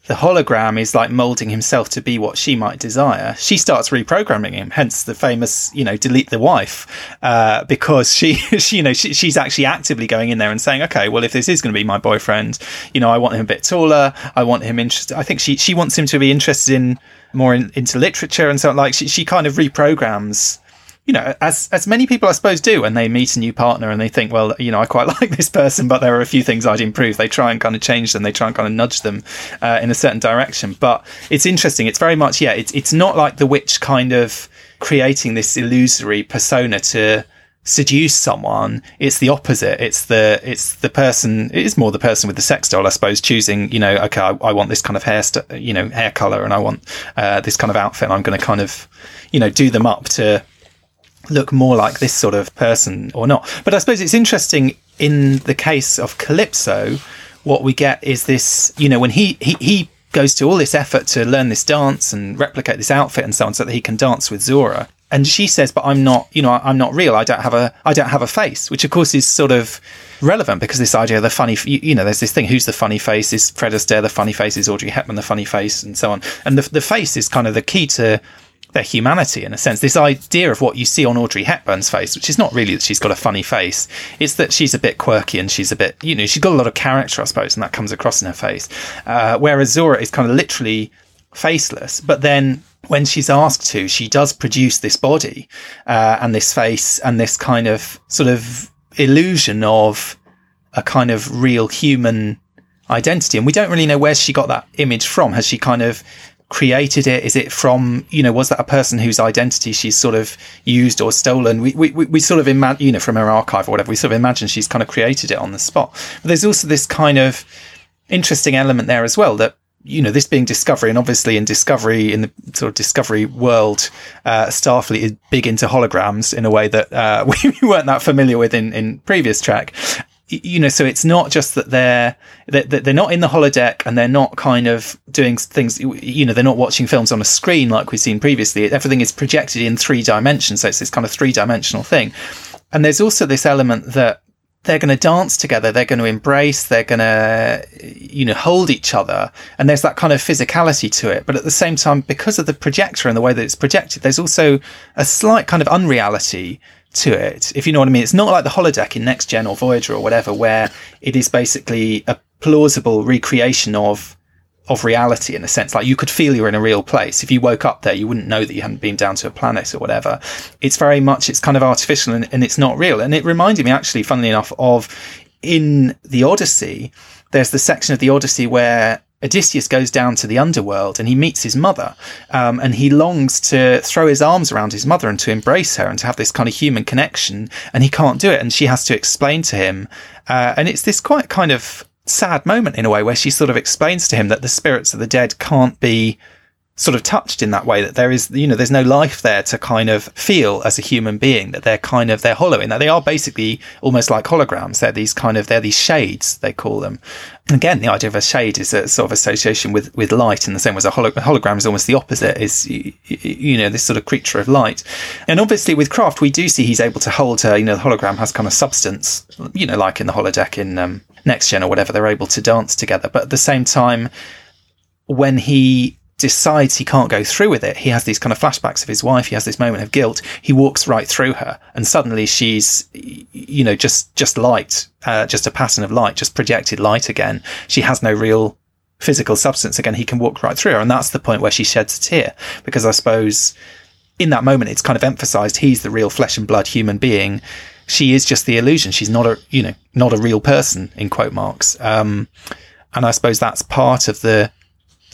the hologram is like molding himself to be what she might desire. She starts reprogramming him. Hence the famous, you know, delete the wife, uh, because she, she, you know, she, she's actually actively going in there and saying, okay, well, if this is going to be my boyfriend, you know, I want him a bit taller. I want him interested. I think she she wants him to be interested in more in, into literature and so. Like she she kind of reprograms you know, as as many people I suppose do when they meet a new partner and they think, well, you know, I quite like this person, but there are a few things I'd improve. They try and kind of change them. They try and kind of nudge them uh, in a certain direction. But it's interesting. It's very much, yeah, it's it's not like the witch kind of creating this illusory persona to seduce someone. It's the opposite. It's the it's the person. It is more the person with the sex doll, I suppose, choosing. You know, okay, I, I want this kind of hair, st- you know, hair color, and I want uh, this kind of outfit. I'm going to kind of, you know, do them up to look more like this sort of person or not. But I suppose it's interesting in the case of Calypso, what we get is this, you know, when he, he, he goes to all this effort to learn this dance and replicate this outfit and so on so that he can dance with Zora. And she says, but I'm not, you know, I'm not real. I don't have a, I don't have a face, which of course is sort of relevant because this idea of the funny, you, know, there's this thing, who's the funny face? Is Fred Astaire the funny face? Is Audrey Hepburn the funny face? And so on. And the, the face is kind of the key to their humanity in a sense. This idea of what you see on Audrey Hepburn's face, which is not really that she's got a funny face, it's that she's a bit quirky and she's a bit, you know, she's got a lot of character, I suppose, and that comes across in her face. Uh, whereas Zora is kind of literally faceless, but then when she's asked to, she does produce this body uh, and this face and this kind of sort of illusion of a kind of real human identity. And we don't really know where she got that image from. Has she kind of created it? Is it from, you know, was that a person whose identity she's sort of used or stolen? We, we, we sort of imagine, you know, from her archive or whatever, we sort of imagine she's kind of created it on the spot. But there's also this kind of interesting element there as well that, you know, this being Discovery and obviously in Discovery, in the sort of Discovery world, uh, Starfleet is big into holograms in a way that, uh, we weren't that familiar with in, in previous Trek you know, so it's not just that they're, that they're not in the holodeck and they're not kind of doing things, you know, they're not watching films on a screen like we've seen previously. Everything is projected in three dimensions. So it's this kind of three dimensional thing. And there's also this element that they're going to dance together. They're going to embrace. They're going to, you know, hold each other. And there's that kind of physicality to it. But at the same time, because of the projector and the way that it's projected, there's also a slight kind of unreality to it, if you know what I mean. It's not like the holodeck in Next Gen or Voyager or whatever, where it is basically a plausible recreation of of reality in a sense. Like you could feel you're in a real place. If you woke up there, you wouldn't know that you hadn't been down to a planet or whatever. It's very much, it's kind of artificial and, and it's not real. And it reminded me actually, funnily enough, of in the Odyssey, there's the section of the Odyssey where Odysseus goes down to the underworld and he meets his mother, um, and he longs to throw his arms around his mother and to embrace her and to have this kind of human connection, and he can't do it, and she has to explain to him, uh, and it's this quite kind of sad moment in a way where she sort of explains to him that the spirits of the dead can't be sort of touched in that way that there is you know there's no life there to kind of feel as a human being that they're kind of they're hollow in that they are basically almost like holograms. They're these kind of they're these shades they call them. Again the idea of a shade is a sort of association with with light in the same way as a holo- hologram is almost the opposite is you know this sort of creature of light. And obviously with craft we do see he's able to hold her you know the hologram has kind of substance you know like in the holodeck in um, next gen or whatever they're able to dance together. But at the same time when he decides he can't go through with it, he has these kind of flashbacks of his wife. He has this moment of guilt. He walks right through her, and suddenly she's, you know, just just light, uh, just a pattern of light, just projected light again. She has no real physical substance again. He can walk right through her, and that's the point where she sheds a tear because I suppose in that moment it's kind of emphasized he's the real flesh and blood human being. She is just the illusion. She's not a, you know, not a real person in quote marks. Um, and I suppose that's part of the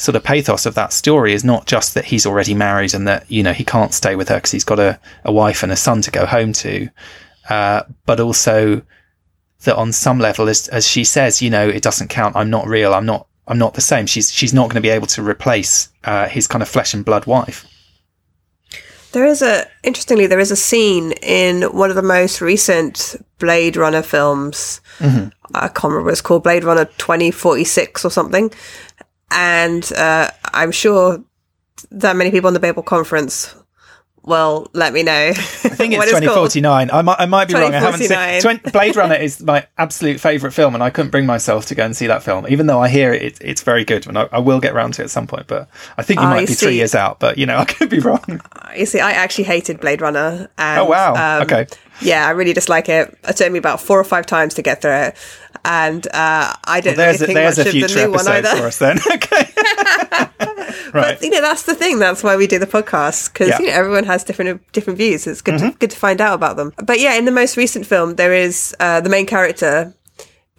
sort of pathos of that story is not just that he's already married and that you know he can't stay with her because he's got a, a wife and a son to go home to, uh, but also that on some level, as as she says, you know, it doesn't count. I'm not real. I'm not. I'm not the same. She's she's not going to be able to replace uh, his kind of flesh and blood wife. There is a interestingly there is a scene in one of the most recent Blade Runner films. Mm-hmm. I can't remember what it's called, Blade Runner twenty forty six or something. And uh, I'm sure that many people in the Babel conference will let me know. I think it's 2049. I might, I might be wrong. I haven't seen 20, Blade Runner is my absolute favourite film, and I couldn't bring myself to go and see that film, even though I hear it, it's very good, and I, I, will get around to it at some point. But I think you might be see. three years out, but you know, I could be wrong. You see, I actually hated Blade Runner. And, oh wow! Um, okay. Yeah, I really dislike it. It took me about four or five times to get through it, and uh, I didn't well, really think much of the new one either. For us then, okay. right. But you know, that's the thing. That's why we do the podcast because yeah. you know everyone has different different views. It's good mm-hmm. to, good to find out about them. But yeah, in the most recent film, there is uh, the main character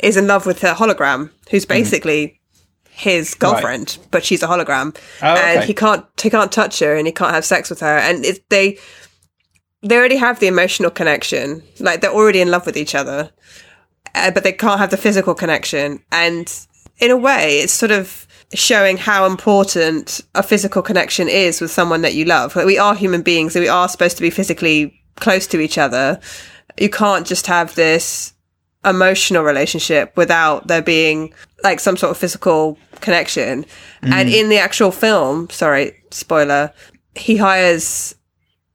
is in love with a hologram who's mm-hmm. basically. Mm. His girlfriend, right. but she's a hologram, oh, okay. and he can't he can't touch her, and he can't have sex with her, and it, they they already have the emotional connection. Like they're already in love with each other, uh, but they can't have the physical connection. And in a way, it's sort of showing how important a physical connection is with someone that you love. Like we are human beings, and we are supposed to be physically close to each other. You can't just have this emotional relationship without there being like some sort of physical connection. Mm. And in the actual film, sorry, spoiler, he hires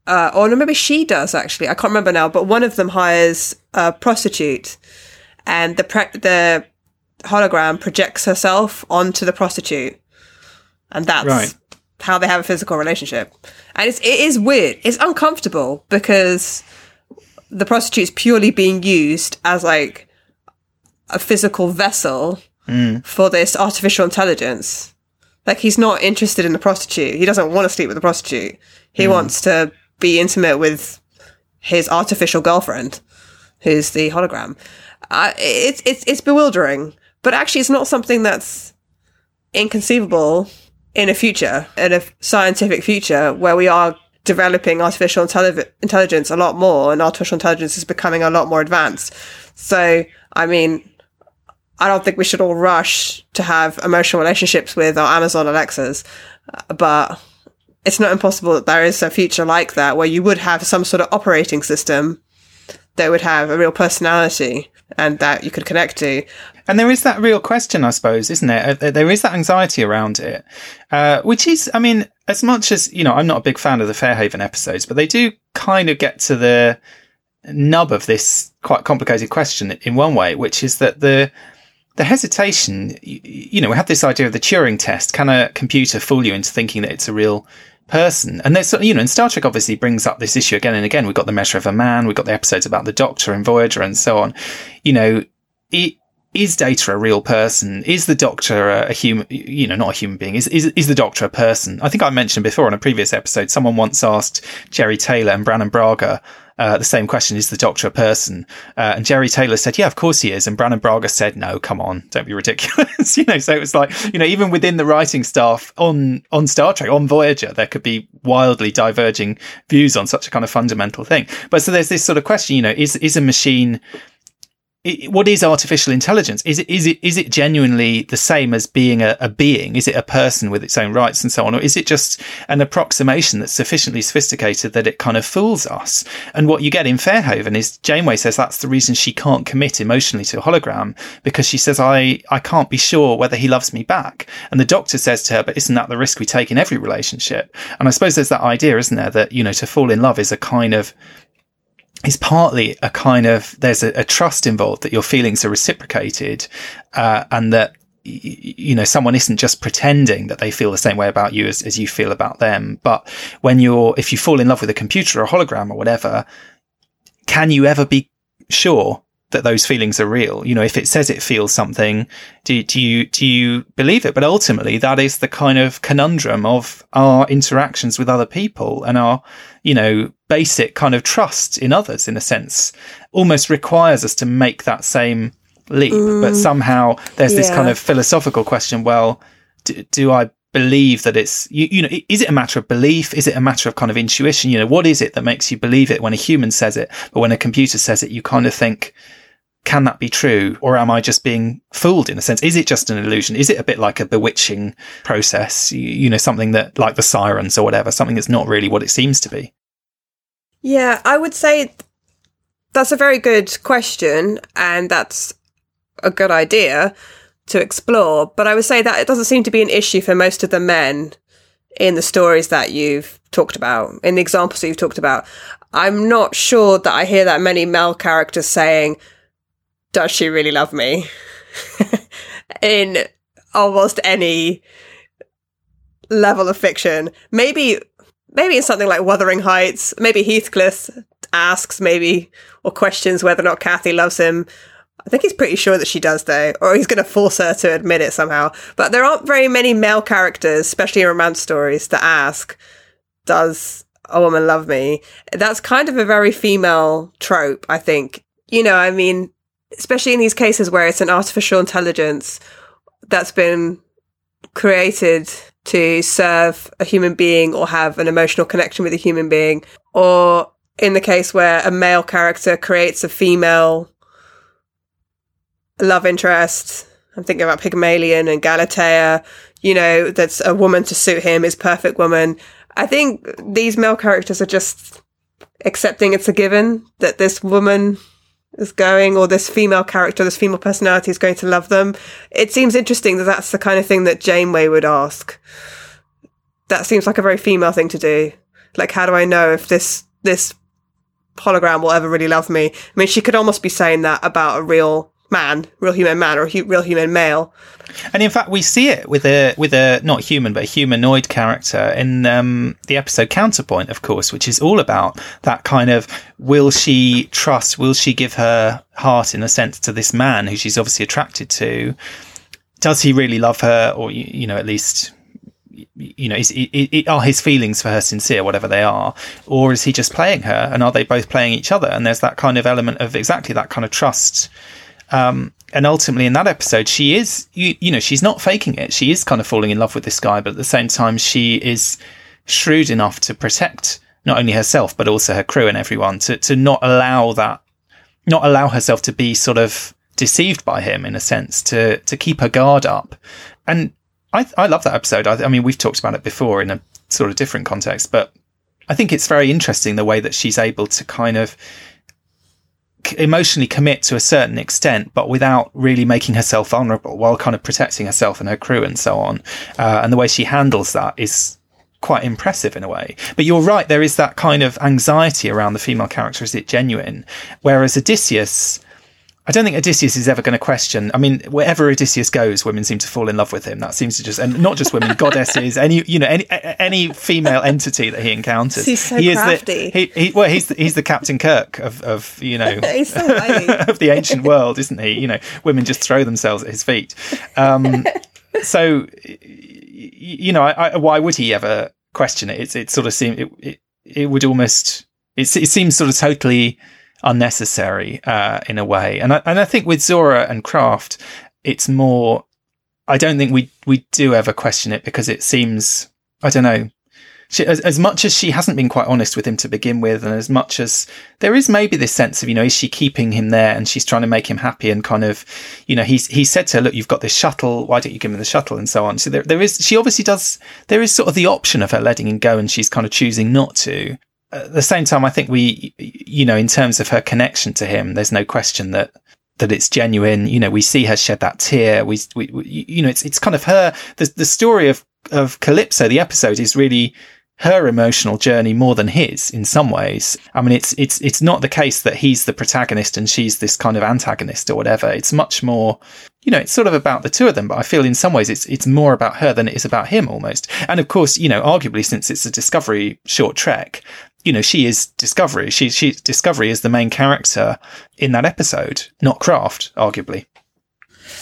uh, or maybe she does actually. I can't remember now, but one of them hires a prostitute, and the pre- the hologram projects herself onto the prostitute, and that's right. how they have a physical relationship. And it's it is weird. It's uncomfortable because the prostitute's purely being used as like a physical vessel mm. for this artificial intelligence. Like he's not interested in the prostitute. He doesn't want to sleep with the prostitute. He mm. wants to be intimate with his artificial girlfriend, who's the hologram. Uh, it's it's it's bewildering, but actually, it's not something that's inconceivable in a future, in a scientific future where we are developing artificial intelli- intelligence a lot more, and artificial intelligence is becoming a lot more advanced. So, I mean, I don't think we should all rush to have emotional relationships with our Amazon Alexas, but it's not impossible that there is a future like that where you would have some sort of operating system that would have a real personality and that you could connect to. And there is that real question, I suppose, isn't it? Uh, there is that anxiety around it, uh, which is, I mean, as much as, you know, I'm not a big fan of the Fairhaven episodes, but they do kind of get to the nub of this quite complicated question in one way, which is that the, the hesitation, you know, we have this idea of the Turing test. Can a computer fool you into thinking that it's a real person. And there's, you know, and Star Trek obviously brings up this issue again and again. We've got the measure of a man. We've got the episodes about the Doctor and Voyager and so on. You know, it, is Data a real person? Is the Doctor a, a, human? You know, not a human being. Is, is is the Doctor a person? I think I mentioned before on a previous episode. Someone once asked Jeri Taylor and Brannon Braga uh, the same question: Is the Doctor a person? Uh, and Jeri Taylor said, "Yeah, of course he is." And Brannon Braga said, "No, come on, don't be ridiculous." you know, so it was like you know, even within the writing staff on on Star Trek on Voyager, there could be wildly diverging views on such a kind of fundamental thing. But so there's this sort of question: you know, is is a machine what is artificial intelligence? Is it is it is it genuinely the same as being a, a, being? Is it a person with its own rights and so on, or is it just an approximation that's sufficiently sophisticated that it kind of fools us? And what you get in Fairhaven is Janeway says that's the reason she can't commit emotionally to a hologram because she says I I can't be sure whether he loves me back. And the Doctor says to her, but isn't that the risk we take in every relationship? And I suppose there's that idea, isn't there, that you know to fall in love is a kind of is partly a kind of there's a, a, trust involved that your feelings are reciprocated uh, and that you know, someone isn't just pretending that they feel the same way about you as, as you feel about them. But when you're, if you fall in love with a computer or a hologram or whatever, can you ever be sure that those feelings are real? You know, if it says it feels something, do, do you, do you believe it? But ultimately, that is the kind of conundrum of our interactions with other people and our, you know, basic kind of trust in others in a sense almost requires us to make that same leap. Mm, but somehow there's yeah. this kind of philosophical question. Well, do, do I believe that it's you, you know is it a matter of belief is it a matter of kind of intuition you know what is it that makes you believe it when a human says it but when a computer says it you kind of think can that be true or am i just being fooled in a sense is it just an illusion is it a bit like a bewitching process you, you know something that like the sirens or whatever something that's not really what it seems to be yeah i would say that's a very good question and that's a good idea to explore. But I would say that it doesn't seem to be an issue for most of the men in the stories that you've talked about, in the examples that you've talked about. I'm not sure that I hear that many male characters saying, Does she really love me? in almost any level of fiction. Maybe maybe in something like Wuthering Heights, maybe Heathcliff asks maybe or questions whether or not Cathy loves him I think he's pretty sure that she does, though, or he's going to force her to admit it somehow. But there aren't very many male characters, especially in romance stories, to ask, Does a woman love me? That's kind of a very female trope, I think. You know, I mean, especially in these cases where it's an artificial intelligence that's been created to serve a human being or have an emotional connection with a human being, or in the case where a male character creates a female love interest. I'm thinking about Pygmalion and Galatea. You know, that's a woman to suit him, his perfect woman. I think these male characters are just accepting it's a given that this woman is going, or this female character, this female personality is going to love them. It seems interesting that that's the kind of thing that Janeway would ask. That seems like a very female thing to do. Like, how do I know if this this hologram will ever really love me? I mean, she could almost be saying that about a real man, real human man, or hu- real human male. And in fact, we see it with a with a not human but a humanoid character in um, the episode Counterpoint, of course, which is all about that kind of will she trust, will she give her heart in a sense to this man who she's obviously attracted to? Does he really love her, or you know, at least you know, is, is, are his feelings for her sincere, whatever they are, or is he just playing her? And are they both playing each other? And there's that kind of element of exactly that kind of trust um, and ultimately in that episode, she is, you, you know, she's not faking it. She is kind of falling in love with this guy, but at the same time, she is shrewd enough to protect not only herself, but also her crew and everyone to, to not allow that, not allow herself to be sort of deceived by him in a sense, to, to keep her guard up. And I, I love that episode. I, I mean, we've talked about it before in a sort of different context, but I think it's very interesting the way that she's able to kind of emotionally commit to a certain extent, but without really making herself vulnerable while kind of protecting herself and her crew and so on. Uh, and the way she handles that is quite impressive in a way. But you're right, there is that kind of anxiety around the female character. Is it genuine? Whereas Odysseus, I don't think Odysseus is ever going to question. I mean, wherever Odysseus goes, women seem to fall in love with him. That seems to just, and not just women, goddesses, any you know, any any female entity that he encounters. He's so he crafty. Is the, he, he, well, he's the, he's the Captain Kirk of of you know so of the ancient world, isn't he? You know, women just throw themselves at his feet. Um, so, you know, I, I, why would he ever question it? It's it sort of seems it, it it would almost it, it seems sort of totally unnecessary uh, in a way. And I, and I think with Zora and Craft, it's more. I don't think we we do ever question it because it seems I don't know. She, as, as much as she hasn't been quite honest with him to begin with, and as much as there is maybe this sense of, you know, is she keeping him there and she's trying to make him happy and kind of, you know, he's, he said to her, look, you've got this shuttle. Why don't you give him the shuttle and so on? So there, there is, she obviously does, there is sort of the option of her letting him go and she's kind of choosing not to at the same time, I think we, you know, in terms of her connection to him, there's no question that that it's genuine. You know, we see her shed that tear. We, we, we you know, it's it's kind of her. The the story of of Calypso, the episode, is really her emotional journey more than his in some ways. I mean, it's it's it's not the case that he's the protagonist and she's this kind of antagonist or whatever. It's much more you know, it's sort of about the two of them, but I feel in some ways it's it's more about her than it is about him almost. And of course, you know, arguably since it's a Discovery short trek, you know, she is Discovery. She she Discovery is the main character in that episode, not Craft, arguably.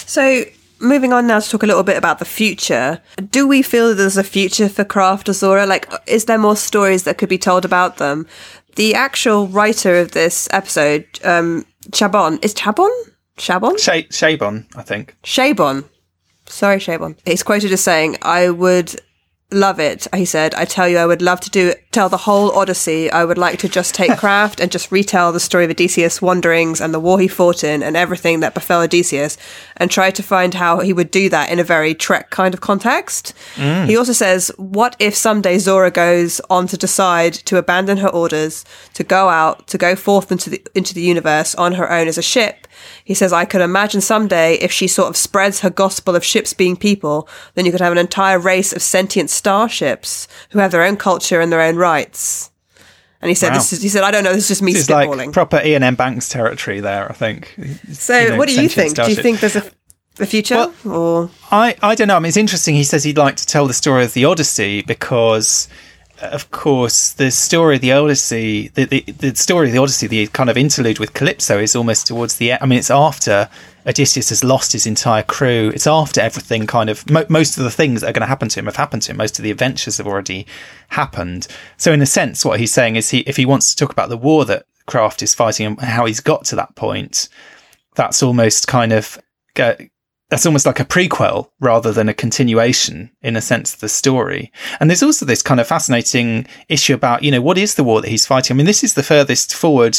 So moving on now to talk a little bit about the future. Do we feel that there's a future for Craft or Zora? Like, is there more stories that could be told about them? The actual writer of this episode, um, Chabon, is Chabon? Chabon? Shay- Chabon, I think. Chabon. Sorry, Chabon. He's quoted as saying, I would love it. He said, I tell you, I would love to do tell the whole Odyssey. I would like to just take craft and just retell the story of Odysseus' wanderings and the war he fought in and everything that befell Odysseus and try to find how he would do that in a very Trek kind of context. Mm. He also says, what if someday Zora goes on to decide to abandon her orders, to go out, to go forth into the, into the universe on her own as a ship? He says, I could imagine someday if she sort of spreads her gospel of ships being people, then you could have an entire race of sentient starships who have their own culture and their own rights. And he said, Wow. this is, he said, I don't know, this is just me This spitballing. like proper Iain M. Banks territory there, I think. so you know, what do you think? Do you think there's a, a future? Well- or I, I don't know. I mean, it's interesting. He says he'd like to tell the story of the Odyssey because, of course, the story of the Odyssey, the, the, the story of the Odyssey, the kind of interlude with Calypso is almost towards the end. I mean, it's after Odysseus has lost his entire crew. It's after everything kind of, mo- most of the things that are going to happen to him have happened to him. Most of the adventures have already happened. So, in a sense, what he's saying is he, if he wants to talk about the war that Craft is fighting and how he's got to that point, that's almost kind of that's almost like a prequel rather than a continuation in a sense of the story. And there's also this kind of fascinating issue about, you know, what is the war that he's fighting? I mean, this is the furthest forward,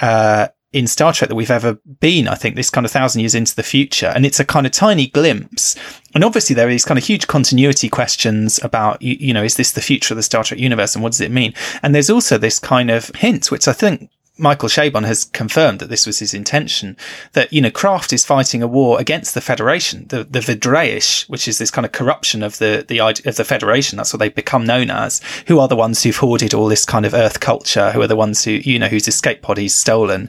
uh, in Star Trek that we've ever been, I think, this kind of thousand years into the future. And it's a kind of tiny glimpse. And obviously there are these kind of huge continuity questions about, you, you know, is this the future of the Star Trek universe and what does it mean? And there's also this kind of hint, which I think Michael Chabon has confirmed that this was his intention, that, you know, Craft is fighting a war against the Federation, the, the V'draysh, which is this kind of corruption of the, the of the Federation. That's what they've become known as, who are the ones who've hoarded all this kind of Earth culture, who are the ones who, you know, whose escape pod he's stolen.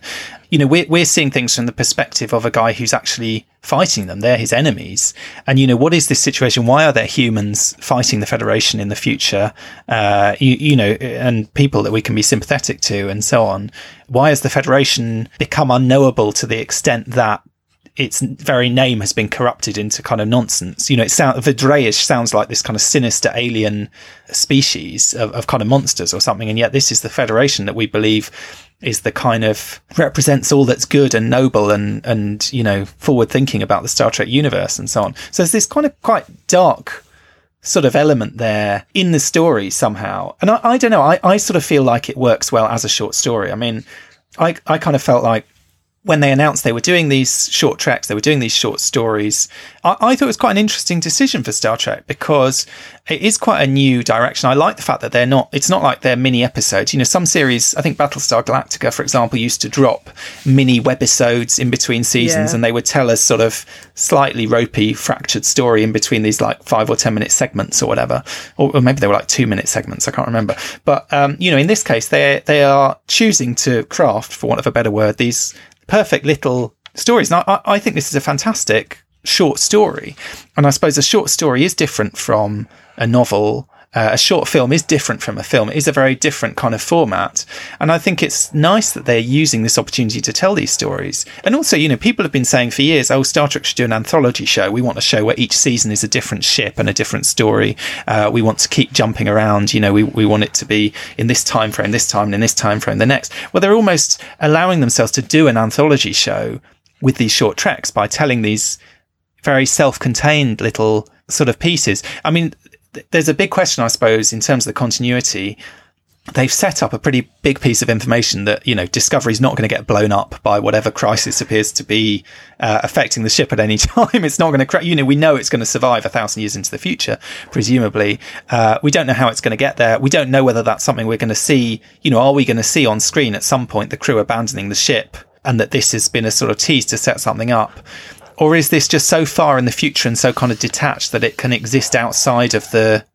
You know, we're, we're seeing things from the perspective of a guy who's actually fighting them. They're his enemies. And, you know, what is this situation? Why are there humans fighting the Federation in the future? Uh, you, you know, and people that we can be sympathetic to and so on. Why has the Federation become unknowable to the extent that its very name has been corrupted into kind of nonsense. You know, it sounds V'draysh sounds like this kind of sinister alien species of, of kind of monsters or something, and yet this is the Federation that we believe is the kind of represents all that's good and noble and and you know forward thinking about the Star Trek universe and so on. So there's this kind of quite dark sort of element there in the story somehow. And I, I don't know, I, I sort of feel like it works well as a short story. I mean, I, I kind of felt like when they announced they were doing these Short Treks, they were doing these short stories. I, I thought it was quite an interesting decision for Star Trek because it is quite a new direction. I like the fact that they're not, it's not like they're mini episodes. You know, some series, I think Battlestar Galactica, for example, used to drop mini webisodes in between seasons Yeah. and they would tell us sort of slightly ropey, fractured story in between these like five or 10 minute segments or whatever. Or, or maybe they were like two minute segments. I can't remember. But, um, you know, in this case, they they are choosing to craft, for want of a better word, these perfect little stories. And I, I think this is a fantastic short story. And I suppose a short story is different from a novel. Uh, a short film is different from a film. It is a very different kind of format. And I think it's nice that they're using this opportunity to tell these stories. And also, you know, people have been saying for years, oh, Star Trek should do an anthology show. We want a show where each season is a different ship and a different story. Uh, we want to keep jumping around. You know, we, we want it to be in this time frame, this time, and in this time frame, the next. Well, they're almost allowing themselves to do an anthology show with these Short Treks by telling these very self-contained little sort of pieces. I mean, th- there's a big question, I suppose, in terms of the continuity. They've set up a pretty big piece of information that, you know, Discovery's not going to get blown up by whatever crisis appears to be uh, affecting the ship at any time. It's not going to, cra- you know, we know it's going to survive a thousand years into the future, presumably. Uh, we don't know how it's going to get there. We don't know whether that's something we're going to see, you know, are we going to see on screen at some point the crew abandoning the ship and that this has been a sort of tease to set something up? Or is this just so far in the future and so kind of detached that it can exist outside of the,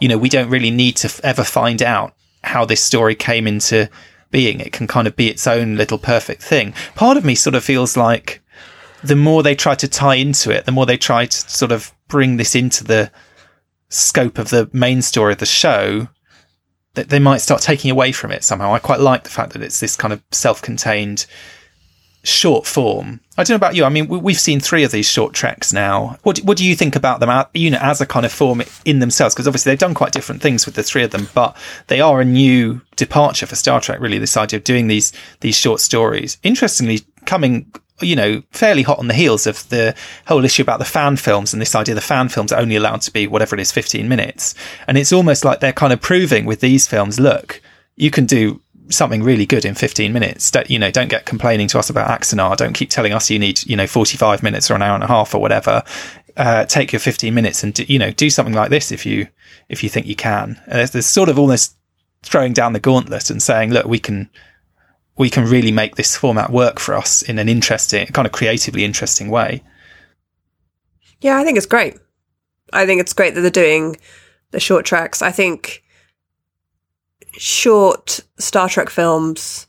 you know, we don't really need to f- ever find out how this story came into being. It can kind of be its own little perfect thing. Part of me sort of feels like the more they try to tie into it, the more they try to sort of bring this into the scope of the main story of the show, that they might start taking away from it somehow. I quite like the fact that it's this kind of self-contained short form. I don't know about you. I mean, we've seen three of these short treks now. What what do you think about them? Uh, you know, as a kind of form in themselves, because obviously they've done quite different things with the three of them, but they are a new departure for Star Trek. Really, this idea of doing these these short stories. Interestingly, coming you know, fairly hot on the heels of the whole issue about the fan films and this idea the fan films are only allowed to be whatever it is, 15 minutes. And it's almost like they're kind of proving with these films, look, you can do something really good in 15 minutes. Don't, you know, don't get complaining to us about Axanar. Don't keep telling us you need, you know, 45 minutes or an hour and a half or whatever. Uh, take your 15 minutes and, do, you know, do something like this if you, if you think you can. There's, there's sort of almost throwing down the gauntlet and saying, look, we can, we can really make this format work for us in an interesting, kind of creatively interesting way. Yeah, I think it's great. I think it's great that they're doing the Short Treks. I think short Star Trek films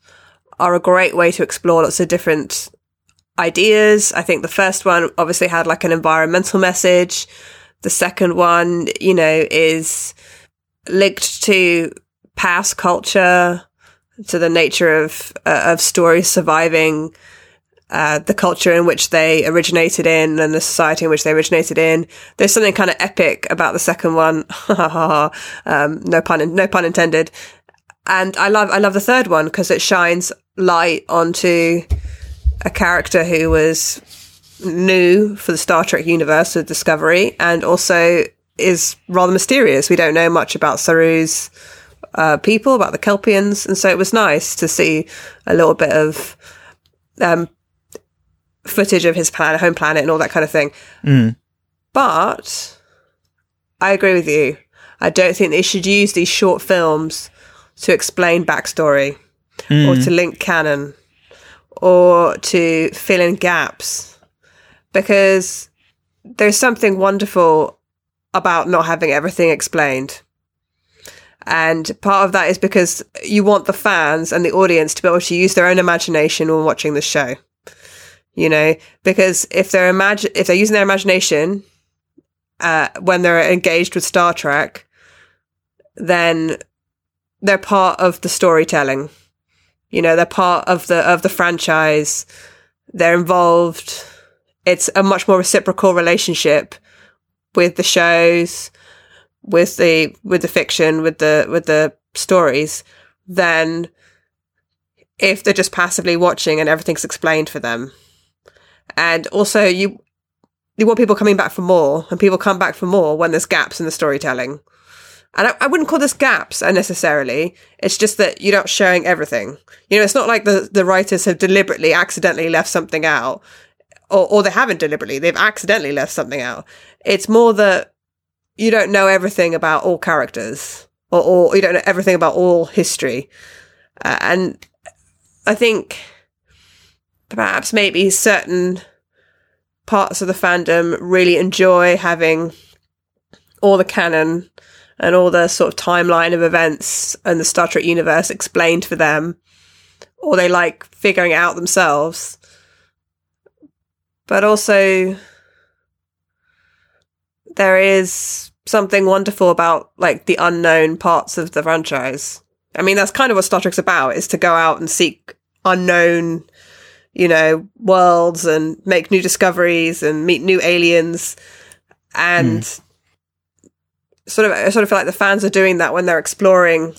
are a great way to explore lots of different ideas. I think the first one obviously had like an environmental message. The second one, you know, is linked to past culture, to the nature of uh, of stories surviving uh, the culture in which they originated in and the society in which they originated in. There's something kind of epic about the second one. um, no pun, no pun intended. And I love, I love the third one because it shines light onto a character who was new for the Star Trek universe of Discovery and also is rather mysterious. We don't know much about Saru's uh, people, about the Kelpians. And so it was nice to see a little bit of um, footage of his planet, home planet, and all that kind of thing. Mm. But I agree with you. I don't think they should use these short films to explain backstory mm. or to link canon or to fill in gaps because there's something wonderful about not having everything explained. And part of that is because you want the fans and the audience to be able to use their own imagination when watching the show. You know, because if they're imagine if they're using their imagination uh, when they're engaged with Star Trek, then they're part of the storytelling. You know, they're part of the of the franchise. They're involved. It's a much more reciprocal relationship with the shows, with the with the fiction, with the with the stories than if they're just passively watching and everything's explained for them. And also you you want people coming back for more and people come back for more when there's gaps in the storytelling. And I, I, wouldn't call this gaps necessarily. It's just that you're not showing everything. You know, it's not like the, the writers have deliberately, accidentally left something out, or, or they haven't deliberately. They've accidentally left something out. It's more that you don't know everything about all characters, or, or you don't know everything about all history. Uh, and I think perhaps maybe certain parts of the fandom really enjoy having all the canon and all the sort of timeline of events and the Star Trek universe explained for them, or they like figuring it out themselves. But also, there is something wonderful about like the unknown parts of the franchise. I mean, that's kind of what Star Trek's about: is to go out and seek unknown, you know, worlds and make new discoveries and meet new aliens and. Mm sort of I sort of feel like the fans are doing that when they're exploring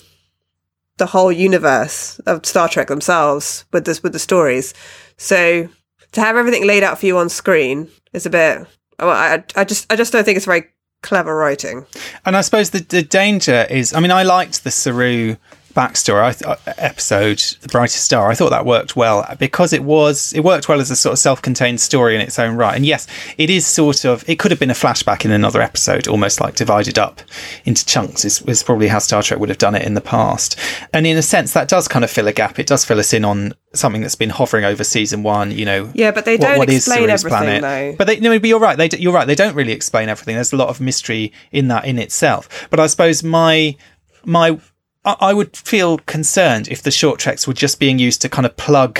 the whole universe of Star Trek themselves with this with the stories. So to have everything laid out for you on screen is a bit. Well, I I just I just don't think it's very clever writing. And I suppose the the danger is. I mean, I liked the Saru backstory uh, episode, The Brightest Star, I thought that worked well because it was it worked well as a sort of self-contained story in its own right. And yes, it is sort of it could have been a flashback in another episode, almost like divided up into chunks. Is, is probably how Star Trek would have done it in the past. And in a sense, that does kind of fill a gap. It does fill us in on something that's been hovering over season one. You know, yeah, but they don't what explain everything planet. though. But they, no, but you're right. They you're right. They don't really explain everything. There's a lot of mystery in that in itself. But I suppose my my I would feel concerned if the short treks were just being used to kind of plug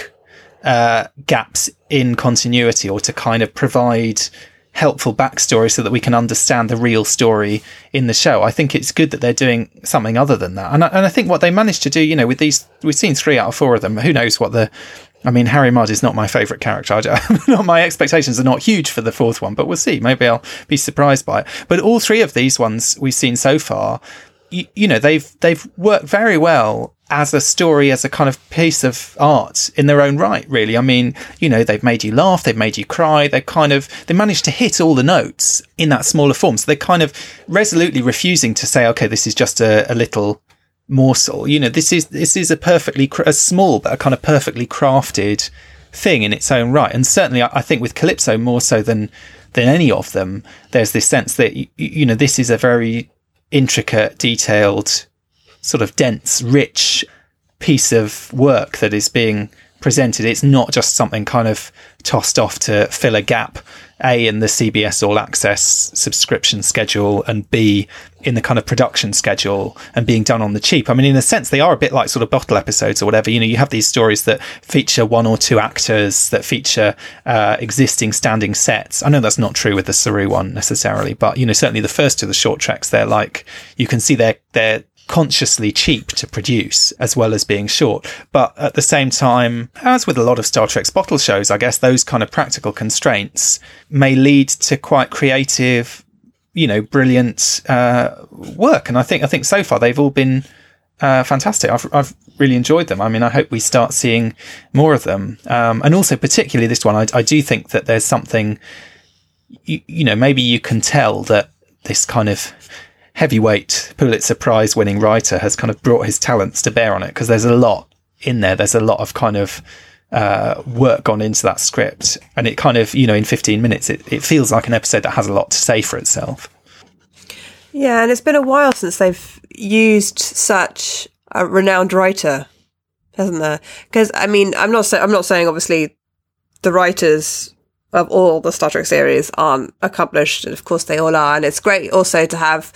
uh, gaps in continuity or to kind of provide helpful backstory so that we can understand the real story in the show. I think it's good that they're doing something other than that. And I, and I think what they managed to do, you know, with these, we've seen three out of four of them. Who knows what the, I mean, Harry Mudd is not my favourite character. I, not my expectations are not huge for the fourth one, but we'll see. Maybe I'll be surprised by it. But all three of these ones we've seen so far, you, you know, they've they've worked very well as a story, as a kind of piece of art in their own right, really. I mean, you know, they've made you laugh, they've made you cry, they kind of, they managed to hit all the notes in that smaller form. So they're kind of resolutely refusing to say, okay, this is just a, a little morsel. You know, this is, this is a perfectly, a small, but a kind of perfectly crafted thing in its own right. And certainly I think with Calypso more so than, than any of them, there's this sense that, you know, this is a very intricate, detailed, sort of dense, rich piece of work that is being presented. It's not just something kind of tossed off to fill a gap, A, in the CBS All Access subscription schedule, and B, in the kind of production schedule and being done on the cheap. I mean, in a sense, they are a bit like sort of bottle episodes or whatever. You know, you have these stories that feature one or two actors, that feature uh, existing standing sets. I know that's not true with the Saru one necessarily, but, you know, certainly the first two, the short treks, they're like, you can see they're, they're, consciously cheap to produce as well as being short. But at the same time, as with a lot of Star Trek's bottle shows, I guess those kind of practical constraints may lead to quite creative, you know, brilliant uh, work. And I think I think so far they've all been uh, fantastic. I've I've really enjoyed them. I mean, I hope we start seeing more of them. Um, and also, particularly this one, I, I do think that there's something. You, you know, maybe you can tell that this kind of heavyweight Pulitzer Prize winning writer has kind of brought his talents to bear on it because there's a lot in there. There's a lot of kind of uh, work gone into that script. And it kind of, you know, in 15 minutes, it, it feels like an episode that has a lot to say for itself. Yeah, and it's been a while since they've used such a renowned writer, hasn't there? Because I mean, I'm not sa- I'm not saying obviously the writers of all the Star Trek series aren't accomplished, and of course they all are. And it's great also to have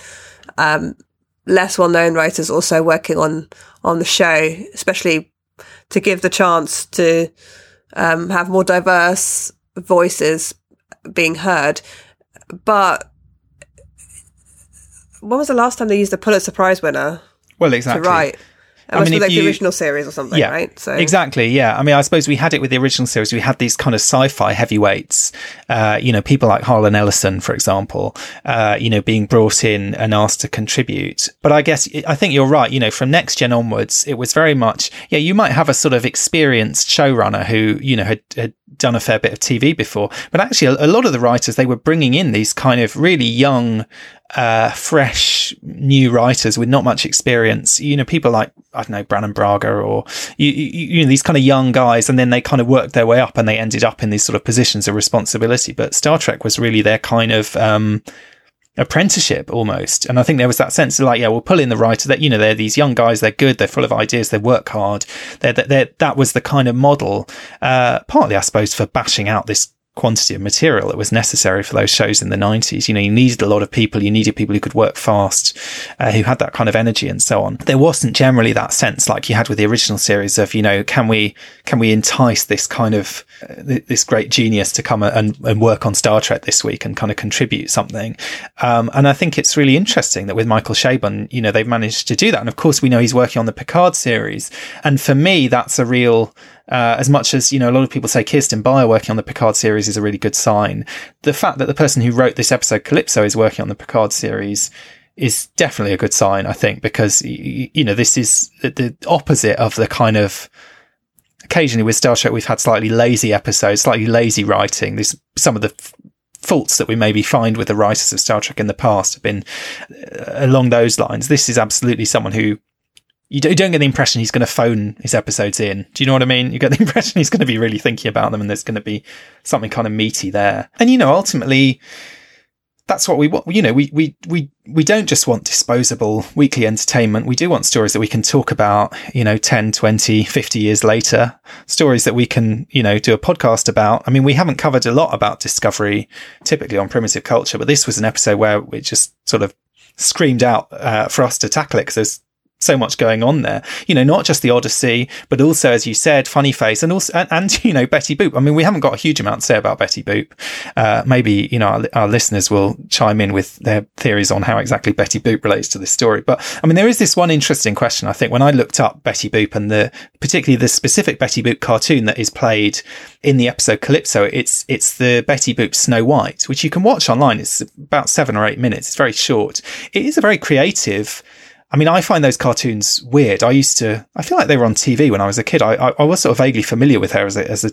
um, less well known writers also working on on the show, especially to give the chance to um, have more diverse voices being heard. But when was the last time they used a Pulitzer Prize winner? Well, exactly. To write. It I mean, like you- the original series or something, yeah, right? So exactly. Yeah. I mean, I suppose we had it with the original series. We had these kind of sci-fi heavyweights, uh, you know, people like Harlan Ellison, for example, uh, you know, being brought in and asked to contribute. But I guess, I think you're right. You know, from next gen onwards, it was very much, yeah, you might have a sort of experienced showrunner who, you know, had, had done a fair bit of TV before, but actually a, a lot of the writers, they were bringing in these kind of really young, uh, fresh new writers with not much experience. You know, people like, I don't know, Brannon Braga or, you, you, you know, these kind of young guys. And then they kind of worked their way up and they ended up in these sort of positions of responsibility. But Star Trek was really their kind of, um, apprenticeship almost. And I think there was that sense of like, yeah, we'll pull in the writer that, you know, they're these young guys, they're good, they're full of ideas, they work hard. They're, they're, that was the kind of model, uh, partly, I suppose, for bashing out this quantity of material that was necessary for those shows in the 90s. You know, you needed a lot of people, you needed people who could work fast, uh, who had that kind of energy and so on. There wasn't generally that sense like you had with the original series of, you know, can we, can we entice this kind of, uh, this great genius to come and, and work on Star Trek this week and kind of contribute something. Um, and I think it's really interesting that with Michael Chabon, you know, they've managed to do that. And of course, we know he's working on the Picard series. And for me, that's a real, uh, as much as, you know, a lot of people say Kirsten Beyer working on the Picard series is a really good sign. The fact that the person who wrote this episode, Calypso, is working on the Picard series is definitely a good sign, I think, because, you know, this is the- opposite of the kind of, occasionally with Star Trek, we've had slightly lazy episodes, slightly lazy writing. There's some of the faults that we maybe find with the writers of Star Trek in the past have been uh, along those lines. This is absolutely someone who you don't, get the impression he's going to phone his episodes in. Do you know what I mean? You get the impression he's going to be really thinking about them and there's going to be something kind of meaty there. And, you know, ultimately, that's what we want. You know, we, we, we, we don't just want disposable weekly entertainment. We do want stories that we can talk about, you know, 10, 20, 50 years later, stories that we can, you know, do a podcast about. I mean, we haven't covered a lot about discovery typically on primitive culture, but this was an episode where it just sort of screamed out uh, for us to tackle it because there's so much going on there. You know, not just the Odyssey, but also, as you said, Funny Face, and also and, and you know Betty Boop. I mean, we haven't got a huge amount to say about Betty Boop. Uh, maybe you know our, our, listeners will chime in with their theories on how exactly Betty Boop relates to this story. But I mean, there is this one interesting question. I think when I looked up Betty Boop and the particularly the specific Betty Boop cartoon that is played in the episode Calypso, it's it's the Betty Boop Snow White, which you can watch online. It's about seven or eight minutes. It's very short. It is a very creative I mean, I find those cartoons weird. I used to, I feel like they were on TV when I was a kid. I, I, I was sort of vaguely familiar with her as a, as a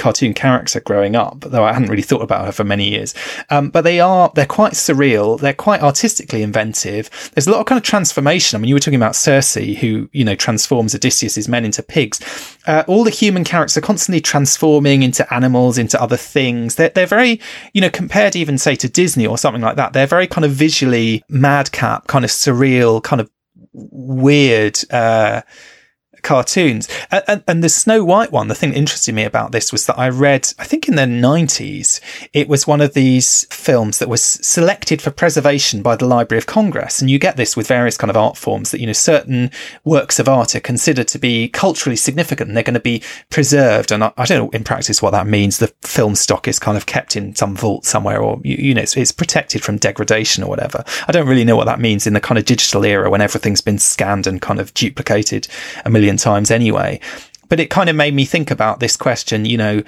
cartoon character growing up, though I hadn't really thought about her for many years. Um, but they are, they're quite surreal. They're quite artistically inventive. There's a lot of kind of transformation. I mean, you were talking about Circe, who, you know, transforms Odysseus's men into pigs. Uh, all the human characters are constantly transforming into animals, into other things. They're, they're very, you know, compared even say to Disney or something like that, they're very kind of visually madcap, kind of surreal, kind of weird, uh, cartoons. And, and, the Snow White one, the thing that interested me about this was that I read, I think in the 90s, it was one of these films that was selected for preservation by the Library of Congress. And you get this with various kind of art forms that, you know, certain works of art are considered to be culturally significant and they're going to be preserved. And I, I, don't know in practice what that means. The film stock is kind of kept in some vault somewhere or, you, you know, it's, it's protected from degradation or whatever. I don't really know what that means in the kind of digital era when everything's been scanned and kind of duplicated a million million times anyway. But it kind of made me think about this question. You know,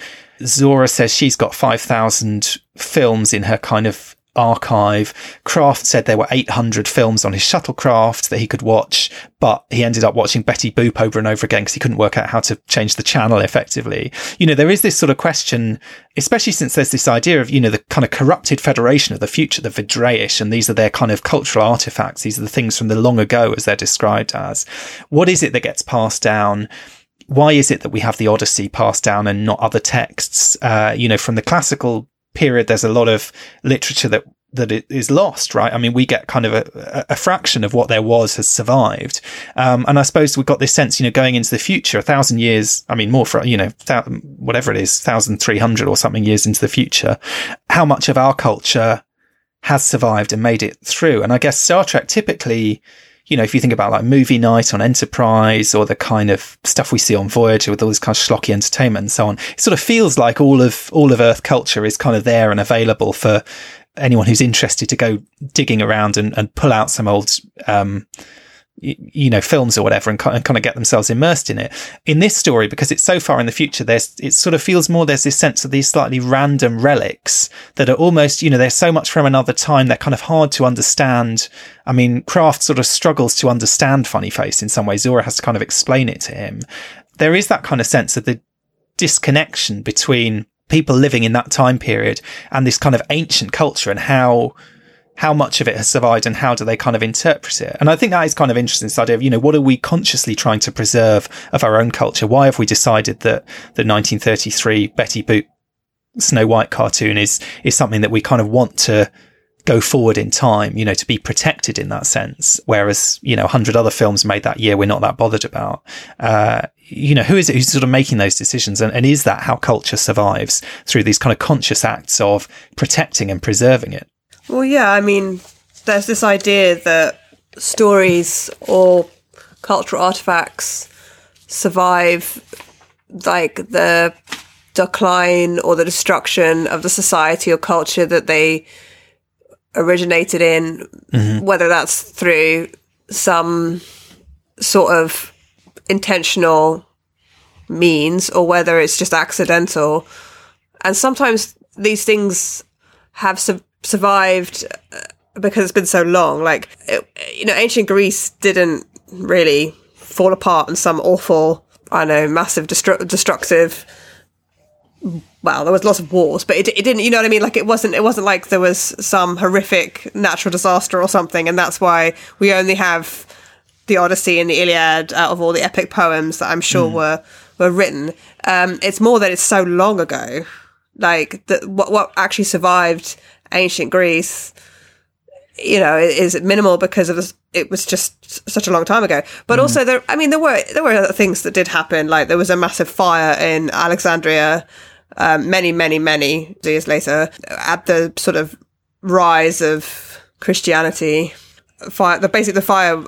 Zora says she's got 5,000 films in her kind of archive. Craft said there were 800 films on his shuttlecraft that he could watch, but he ended up watching Betty Boop over and over again because he couldn't work out how to change the channel effectively. You know, there is this sort of question, especially since there's this idea of, you know, the kind of corrupted federation of the future, the V'draysh, and these are their kind of cultural artifacts. These are the things from the long ago as they're described as. What is it that gets passed down? Why is it that we have the Odyssey passed down and not other texts? Uh, you know, from the classical period, there's a lot of literature that that is lost, right? I mean, we get kind of a, a fraction of what there was has survived. Um, and I suppose we've got this sense, you know, going into the future, a thousand years, I mean, more for, you know, whatever it is, 1,300 or something years into the future, how much of our culture has survived and made it through. And I guess Star Trek typically you know, if you think about like movie night on Enterprise or the kind of stuff we see on Voyager with all this kind of schlocky entertainment and so on, it sort of feels like all of all of Earth culture is kind of there and available for anyone who's interested to go digging around and, and pull out some old um, you know, films or whatever and kind of get themselves immersed in it. In this story, because it's so far in the future, there's, it sort of feels more, there's this sense of these slightly random relics that are almost, you know, they're so much from another time. They're kind of hard to understand. I mean, Craft sort of struggles to understand Funny Face in some ways. Zora has to kind of explain it to him. There is that kind of sense of the disconnection between people living in that time period and this kind of ancient culture and how how much of it has survived and how do they kind of interpret it? And I think that is kind of interesting, this idea of, you know, what are we consciously trying to preserve of our own culture? Why have we decided that the 1933 Betty Boop Snow White cartoon is, is something that we kind of want to go forward in time, you know, to be protected in that sense. Whereas, you know, a hundred other films made that year we're not that bothered about. Uh, you know, who is it who's sort of making those decisions? And, and is that how culture survives through these kind of conscious acts of protecting and preserving it? Well, yeah, I mean, there's this idea that stories or cultural artifacts survive like the decline or the destruction of the society or culture that they originated in, mm-hmm. whether that's through some sort of intentional means or whether it's just accidental. And sometimes these things have some survived uh, because it's been so long. Like, it, you know, ancient Greece didn't really fall apart in some awful, I know, massive destru- destructive. Well, there was lots of wars, but it, it didn't. You know what I mean? Like it wasn't. It wasn't like there was some horrific natural disaster or something, and that's why we only have the Odyssey and the Iliad out of all the epic poems that I'm sure mm. were were written. Um, it's more that it's so long ago. Like that, what what actually survived ancient Greece, you know, is minimal because of this, it was just such a long time ago. But mm. also there, I mean, there were there were other things that did happen. Like there was a massive fire in Alexandria, um, many, many, many years later, at the sort of rise of Christianity. Fire, the basically the fire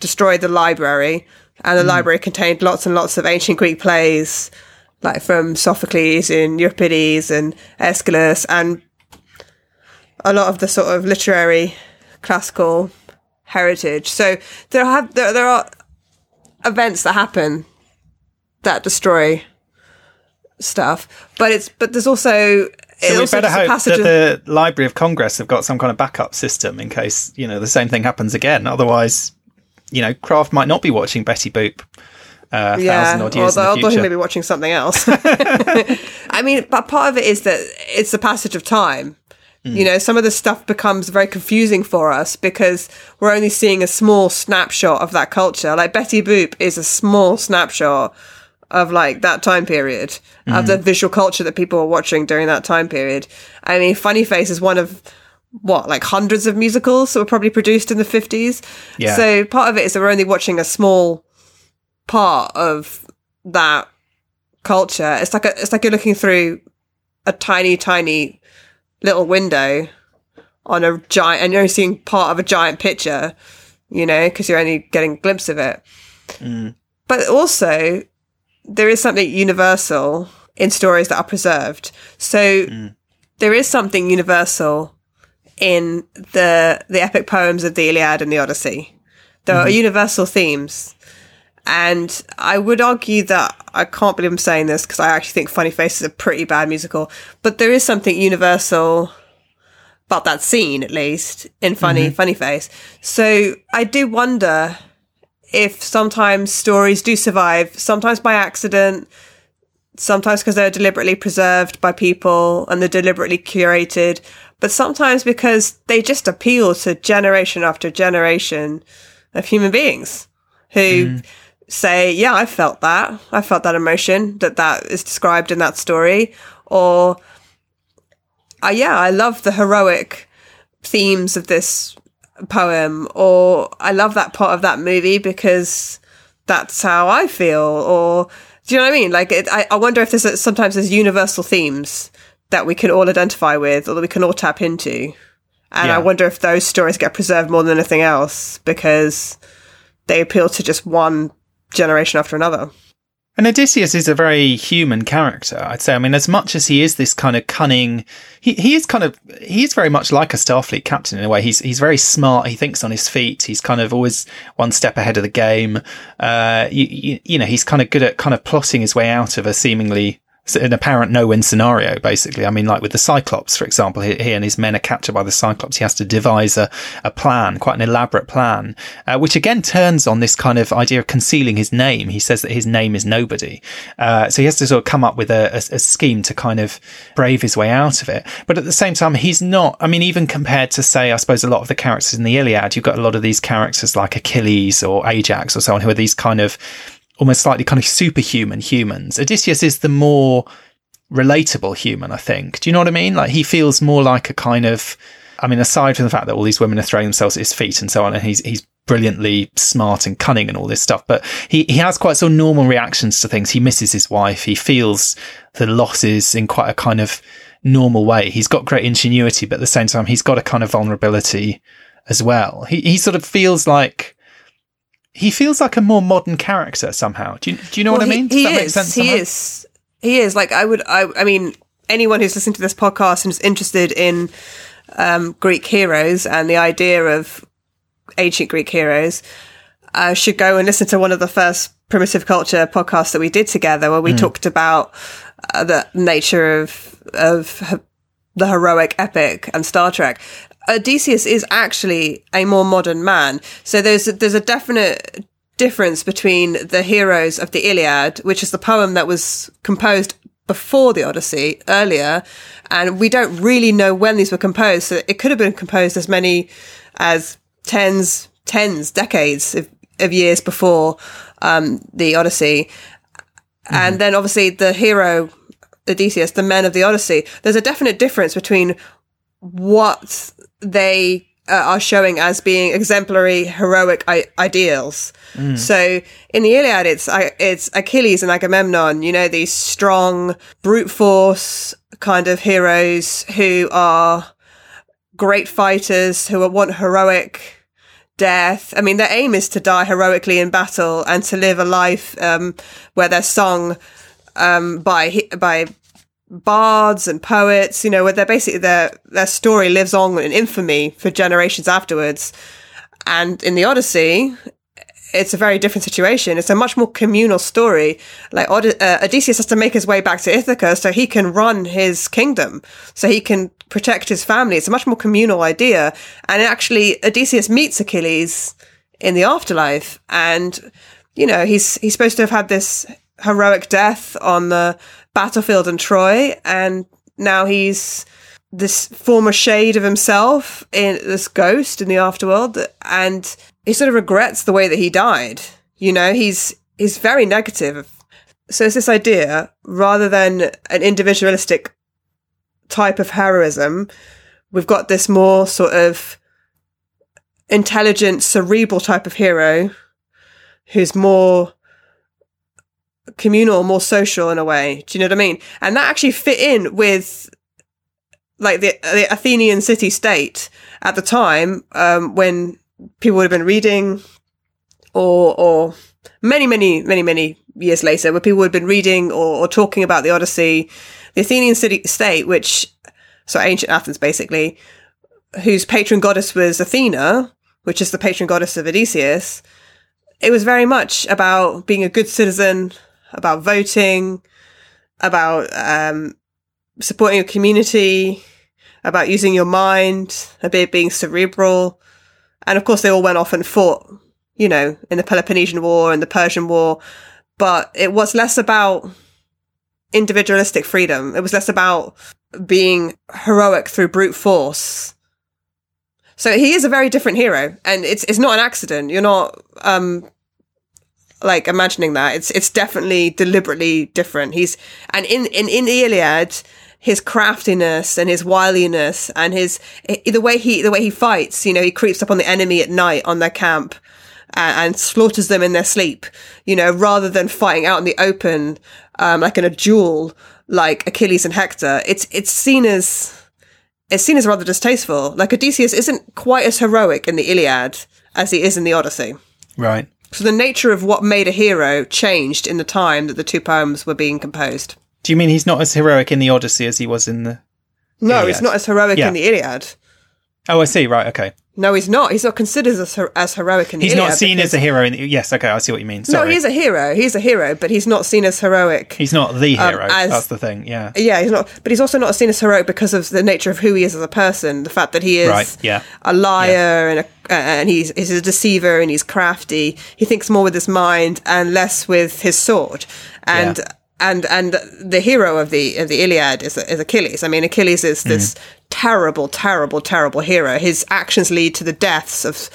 destroyed the library, and the library contained lots and lots of ancient Greek plays, like from Sophocles and Euripides and Aeschylus, and a lot of the sort of literary classical heritage. So there have there, there are events that happen that destroy stuff, but it's but there's also So it we better hope that the Library of Congress have got some kind of backup system in case you know the same thing happens again. Otherwise, you know, Craft might not be watching Betty Boop uh, a thousand odd years although, in the although he may be watching something else. I mean, but part of it is that it's the passage of time. You know, some of the stuff becomes very confusing for us because we're only seeing a small snapshot of that culture. Like Betty Boop is a small snapshot of like that time period of Hmm. the visual culture that people were watching during that time period. I mean, Funny Face is one of what like hundreds of musicals that were probably produced in the 50s. Yeah. So part of it is that we're only watching a small part of that culture. It's like a, it's like you're looking through a tiny, tiny little window on a giant, and you're only seeing part of a giant picture, you know, because you're only getting a glimpse of it. Mm. But also, there is something universal in stories that are preserved. So mm. there is something universal in the the epic poems of the Iliad and the Odyssey. There are mm-hmm. universal themes. And I would argue that I can't believe I'm saying this because I actually think Funny Face is a pretty bad musical, but there is something universal about that scene, at least in Funny mm-hmm. Funny Face. So I do wonder if sometimes stories do survive, sometimes by accident, sometimes because they're deliberately preserved by people and they're deliberately curated, but sometimes because they just appeal to generation after generation of human beings who mm-hmm. Say, yeah, I felt that. I felt that emotion that that is described in that story. Or, uh, yeah, I love the heroic themes of this poem. Or I love that part of that movie because that's how I feel. Or, do you know what I mean? Like, it, I, I wonder if there's sometimes there's universal themes that we can all identify with or that we can all tap into. And Yeah. I wonder if those stories get preserved more than anything else because they appeal to just one generation after another. And Odysseus is a very human character, I'd say. I mean, as much as he is this kind of cunning, he, he is kind of, he is very much like a Starfleet captain in a way. He's, he's very smart. He thinks on his feet. He's kind of always one step ahead of the game. Uh, you, you, you know, he's kind of good at kind of plotting his way out of a seemingly, an apparent no-win scenario, basically. I mean, like with the Cyclops, for example, he, he and his men are captured by the Cyclops. He has to devise a, a plan, quite an elaborate plan, uh, which again turns on this kind of idea of concealing his name. He says that his name is nobody. Uh, so he has to sort of come up with a, a, a scheme to kind of brave his way out of it. But at the same time, he's not, I mean, even compared to, say, I suppose a lot of the characters in the Iliad, you've got a lot of these characters like Achilles or Ajax or so on, who are these kind of almost slightly kind of superhuman humans. Odysseus is the more relatable human, I think. Do you know what I mean? Like he feels more like a kind of, I mean, aside from the fact that all these women are throwing themselves at his feet and so on, and he's, he's brilliantly smart and cunning and all this stuff, but he, he has quite sort of normal reactions to things. He misses his wife. He feels the losses in quite a kind of normal way. He's got great ingenuity, but at the same time, he's got a kind of vulnerability as well. He, he sort of feels like, he feels like a more modern character somehow. Do you, do you know what I mean? Does He, that make is. sense? He somehow? is. He is. Like I would. I. I mean, anyone who's listening to this podcast and is interested in um, Greek heroes and the idea of ancient Greek heroes uh, should go and listen to one of the first primitive culture podcasts that we did together, where we talked about uh, the nature of of the heroic epic and Star Trek. Odysseus is actually a more modern man. So there's there's a definite difference between the heroes of the Iliad, which is the poem that was composed before the Odyssey, earlier, and we don't really know when these were composed. So it could have been composed as many as tens, tens, decades of, of years before um, the Odyssey. And then obviously the hero, Odysseus, the men of the Odyssey, there's a definite difference between what they uh, are showing as being exemplary heroic I- ideals. So in the Iliad, it's I it's Achilles and Agamemnon. You know these strong brute force kind of heroes who are great fighters who want heroic death. I mean, their aim is to die heroically in battle and to live a life um, where they're sung um, by by bards and poets. You know, where they're basically their their story lives on in infamy for generations afterwards. And in the Odyssey, it's a very different situation. It's a much more communal story. Like Od- uh, Odysseus has to make his way back to Ithaca so he can run his kingdom, so he can protect his family. It's a much more communal idea. And actually, Odysseus meets Achilles in the afterlife, and you know he's he's supposed to have had this heroic death on the battlefield in Troy, and now he's this former shade of himself in this ghost in the afterworld, and he sort of regrets the way that he died. You know, he's he's very negative. So it's this idea, rather than an individualistic type of heroism, we've got this more sort of intelligent, cerebral type of hero who's more communal, more social in a way. Do you know what I mean? And that actually fit in with like the, the Athenian city state at the time um, when people would have been reading, or or many many many many years later, where people would have been reading or, or talking about the Odyssey, the Athenian city state, which so ancient Athens basically, whose patron goddess was Athena, which is the patron goddess of Odysseus. It was very much about being a good citizen, about voting, about um, supporting your community, about using your mind, a bit being cerebral. And of course, they all went off and fought, you know, in the Peloponnesian War and the Persian War. But it was less about individualistic freedom. It was less about being heroic through brute force. So he is a very different hero, and it's it's not an accident. You're not um like imagining that. It's it's definitely deliberately different. He's and in in in the Iliad, his craftiness and his wiliness and his the way he the way he fights. You know, he creeps up on the enemy at night on their camp and, and slaughters them in their sleep. You know, rather than fighting out in the open, um, like in a duel, like Achilles and Hector. It's it's seen as it's seen as rather distasteful. Like Odysseus isn't quite as heroic in the Iliad as he is in the Odyssey. Right. So the nature of what made a hero changed in the time that the two poems were being composed. Do you mean he's not as heroic in the Odyssey as he was in the? No, Iliad? he's not as heroic Yeah. in the Iliad. Oh, I see. Right. Okay. No, he's not. He's not considered as, as heroic in the He's Iliad. not seen as a hero. In the, yes. Okay. I see what you mean. No, he's a hero. He's a hero, but he's not seen as heroic. He's not the um, hero. as- That's the thing. Yeah. Yeah, he's not. But he's also not seen as heroic because of the nature of who he is as a person. The fact that he is Right, yeah. a liar and a, uh, and he's he's a deceiver and he's crafty. He thinks more with his mind and less with his sword. And Yeah. And and the hero of the of the Iliad is is Achilles. I mean, Achilles is this Mm. terrible, terrible, terrible hero. His actions lead to the deaths of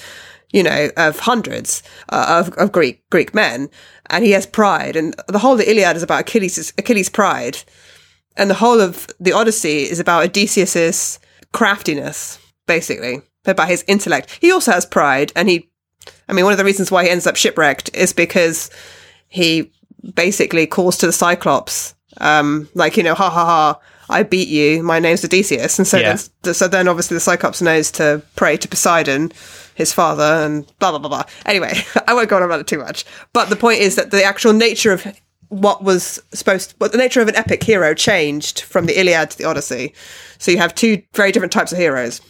you know of hundreds uh, of of Greek Greek men, and he has pride. And the whole of the Iliad is about Achilles Achilles' pride and the whole of the Odyssey is about Odysseus's craftiness, basically, about his intellect. He also has pride, and he, I mean, one of the reasons why he ends up shipwrecked is because he basically calls to the Cyclops, um, like you know, ha ha ha, I beat you. My name's Odysseus, and so Yeah. then, so then obviously the Cyclops knows to pray to Poseidon, his father, and blah blah blah blah. Anyway, I won't go on about it too much. But the point is that the actual nature of what was supposed, to, what the nature of an epic hero changed from the Iliad to the Odyssey. So you have two very different types of heroes.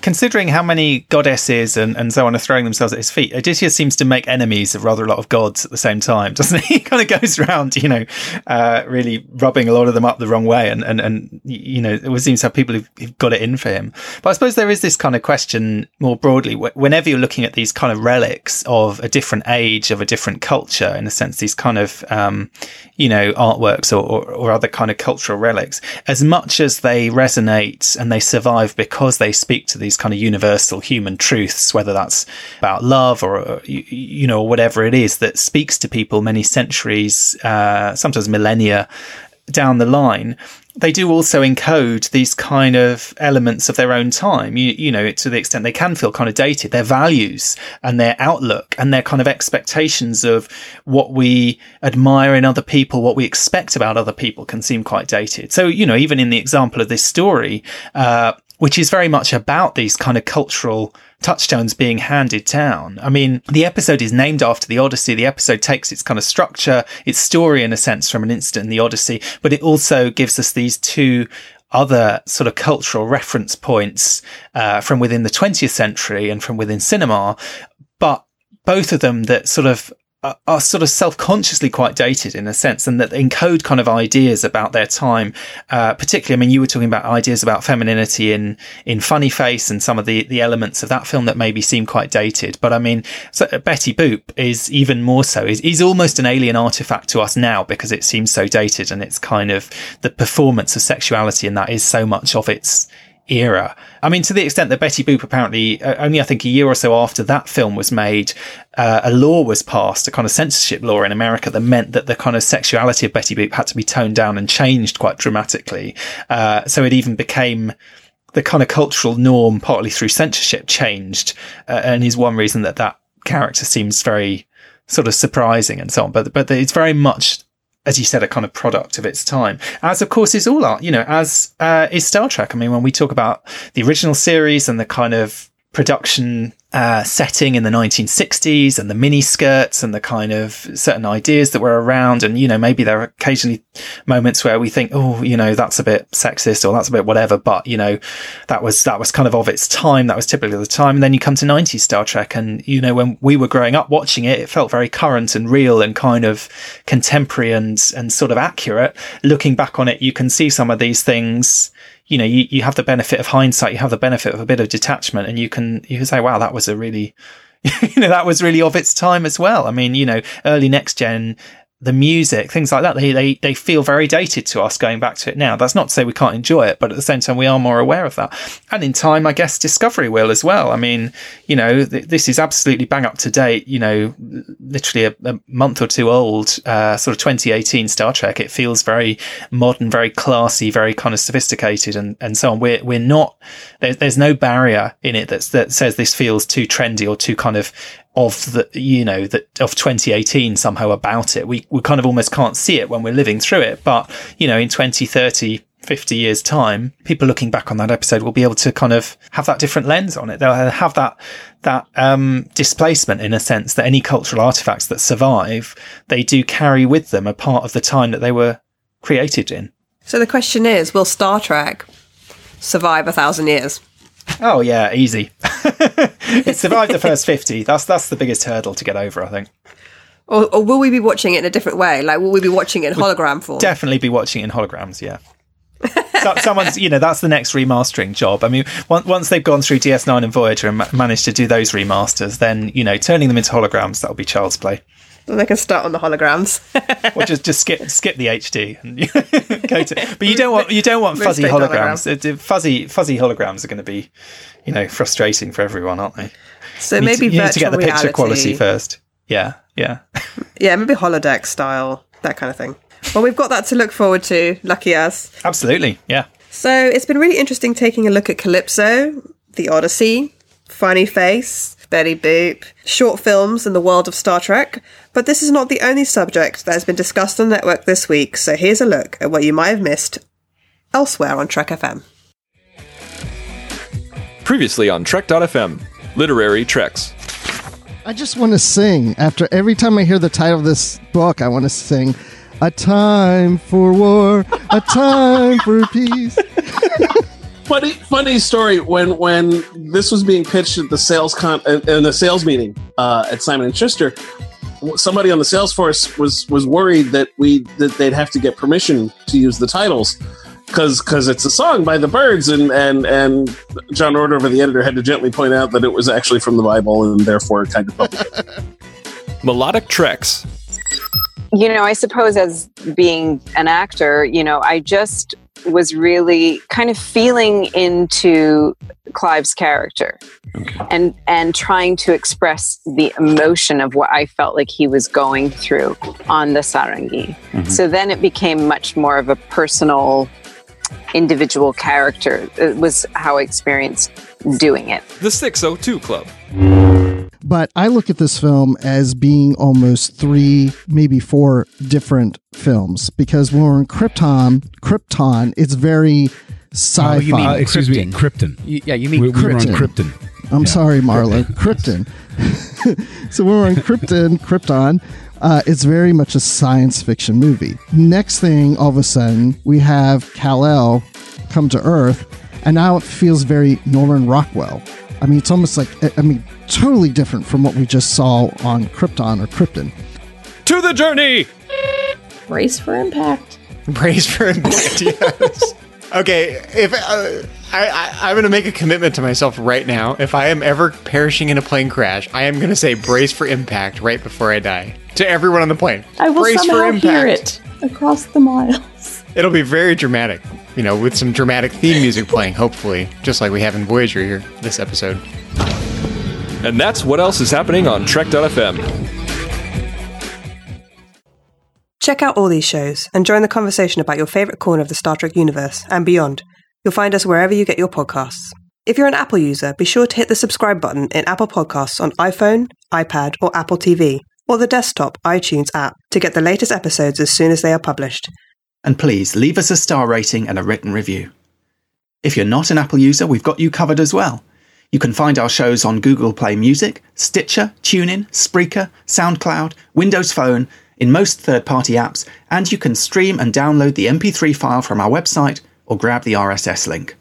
Considering how many goddesses and, and so on are throwing themselves at his feet, Odysseus seems to make enemies of rather a lot of gods at the same time, doesn't he? He kind of goes around, you know, uh, really rubbing a lot of them up the wrong way. And, and, and you know, it seems to have people who've, who've got it in for him. But I suppose there is this kind of question more broadly, whenever you're looking at these kind of relics of a different age, of a different culture, in a sense, these kind of, um, you know, artworks or, or, or other kind of cultural relics, as much as they resonate and they survive because they speak to these kind of universal human truths, whether that's about love or, uh, you, know, whatever it is that speaks to people many centuries, uh, sometimes millennia down the line, they do also encode these kind of elements of their own time. You, you know, to the extent they can feel kind of dated, their values and their outlook and their kind of expectations of what we admire in other people, what we expect about other people can seem quite dated. So, you know, even in the example of this story, uh, which is very much about these kind of cultural touchstones being handed down. I mean, the episode is named after the Odyssey. The episode takes its kind of structure, its story in a sense from an incident in the Odyssey, but it also gives us these two other sort of cultural reference points uh, from within the 20th century and from within cinema, but both of them that sort of are sort of self-consciously quite dated in a sense and that encode kind of ideas about their time uh, particularly i mean you were talking about ideas about femininity in in funny face and some of the the elements of that film that maybe seem quite dated. But i mean so betty boop is even more so is, is almost an alien artifact to us now because it seems so dated and it's kind of the performance of sexuality and that is so much of its era. I mean, to the extent that Betty Boop apparently, uh, only I think a year or so after that film was made, uh, a law was passed, a kind of censorship law in America that meant that the kind of sexuality of Betty Boop had to be toned down and changed quite dramatically. Uh, so it even became, the kind of cultural norm, partly through censorship, changed, uh, and is one reason that that character seems very sort of surprising and so on. But but it's very much as you said, a kind of product of its time. As of course is all art, you know, as uh, is Star Trek. I mean, when we talk about the original series and the kind of production uh, setting in the 1960s and the mini skirts and the kind of certain ideas that were around. And, you know, maybe there are occasionally moments where we think, oh, you know, that's a bit sexist or that's a bit whatever. But, you know, that was, that was kind of of its time. That was typically the time. And then you come to 90s Star Trek. And, you know, when we were growing up watching it, it felt very current and real and kind of contemporary and, and sort of accurate. Looking back on it, you can see some of these things you know, you, you have the benefit of hindsight, you have the benefit of a bit of detachment and you can, you can say, wow, that was a really, you know, that was really of its time as well. I mean, you know, early next gen the music, things like that, they, they, they feel very dated to us going back to it now. That's not to say we can't enjoy it, but at the same time, we are more aware of that. And in time, I guess Discovery will as well. I mean, you know, th- this is absolutely bang up to date, you know, literally a, a month or two old, uh, sort of 2018 Star Trek. It feels very modern, very classy, very kind of sophisticated and, and so on. We're, we're not, there's, no barrier in it that's, that says this feels too trendy or too kind of of the, you know, that of 2018 somehow about it. We, we kind of almost can't see it when we're living through it. But, you know, in 20, 30, 50 years time, people looking back on that episode will be able to kind of have that different lens on it. They'll have that, that, um, displacement in a sense that any cultural artifacts that survive, they do carry with them a part of the time that they were created in. So the question is, will Star Trek survive a thousand years? Oh yeah, easy. it survived the first fifty. That's that's the biggest hurdle to get over, I think. Or, or will we be watching it in a different way? Like, will we be watching it in we'll hologram form? Definitely be watching it in holograms. Yeah. so, someone's, you know, that's the next remastering job. I mean, once, once they've gone through DS9 and Voyager and ma- managed to do those remasters, then you know, turning them into holograms that'll be child's play. They can start on the holograms. or just just skip skip the HD and go to. But you don't want you don't want fuzzy holograms. holograms. Uh, fuzzy fuzzy holograms are going to be, you know, frustrating for everyone, aren't they? So you maybe need to, you need to get the reality. picture quality first. Yeah, yeah, yeah. Maybe holodeck style, that kind of thing. Well, we've got that to look forward to. Lucky us. Absolutely, yeah. So it's been really interesting taking a look at Calypso, the Odyssey, Funny Face, Betty Boop, short films in the world of Star Trek. But this is not the only subject that has been discussed on the network this week, so here's a look at what you might have missed elsewhere on Trek FM. Previously on Trek.fm, Literary Treks. I just want to sing. After every time I hear the title of this book, I want to sing A Time for War, A Time for Peace. funny funny story. When when this was being pitched at the sales con in the sales meeting uh, at Simon and Schuster somebody on the sales force was was worried that we that they'd have to get permission to use the titles. Because because it's a song by the Byrds and and and John Ordover the editor had to gently point out that it was actually from the Bible and therefore kind of public. melodic treks you know i suppose as being an actor you know i just was really kind of feeling into Clive's character okay. and and trying to express the emotion of what I felt like he was going through on the Sarangi. Mm-hmm. So then it became much more of a personal individual character. It was how I experienced doing it. The 602 Club. But I look at this film as being almost three, maybe four different films because when we're in Krypton, Krypton, it's very sci-fi. Oh, you mean Uh, excuse me, Krypton. Krypton. You- yeah, you mean we, we were on Krypton. Krypton. I'm sorry, Marla. Krypton. so when we're on Krypton, Krypton, uh, it's very much a science fiction movie. Next thing, all of a sudden, we have Kal-El come to Earth, and now it feels very Norman Rockwell. I mean, it's almost like I mean, totally different from what we just saw on Krypton or Krypton. To the journey! Brace for impact. Brace for impact. yes. Okay, if uh, I, I, I'm going to make a commitment to myself right now, if I am ever perishing in a plane crash, I am going to say brace for impact right before I die to everyone on the plane. I will brace somehow hear it across the miles. It'll be very dramatic, you know, with some dramatic theme music playing, hopefully, just like we have in Voyager here this episode. And that's what else is happening on Trek.fm. Check out all these shows and join the conversation about your favourite corner of the Star Trek universe and beyond. You'll find us wherever you get your podcasts. If you're an Apple user, be sure to hit the subscribe button in Apple Podcasts on iPhone, iPad, or Apple TV, or the desktop iTunes app to get the latest episodes as soon as they are published. And please leave us a star rating and a written review. If you're not an Apple user, we've got you covered as well. You can find our shows on Google Play Music, Stitcher, TuneIn, Spreaker, SoundCloud, Windows Phone, in most third party apps, and you can stream and download the MP3 file from our website or grab the RSS link.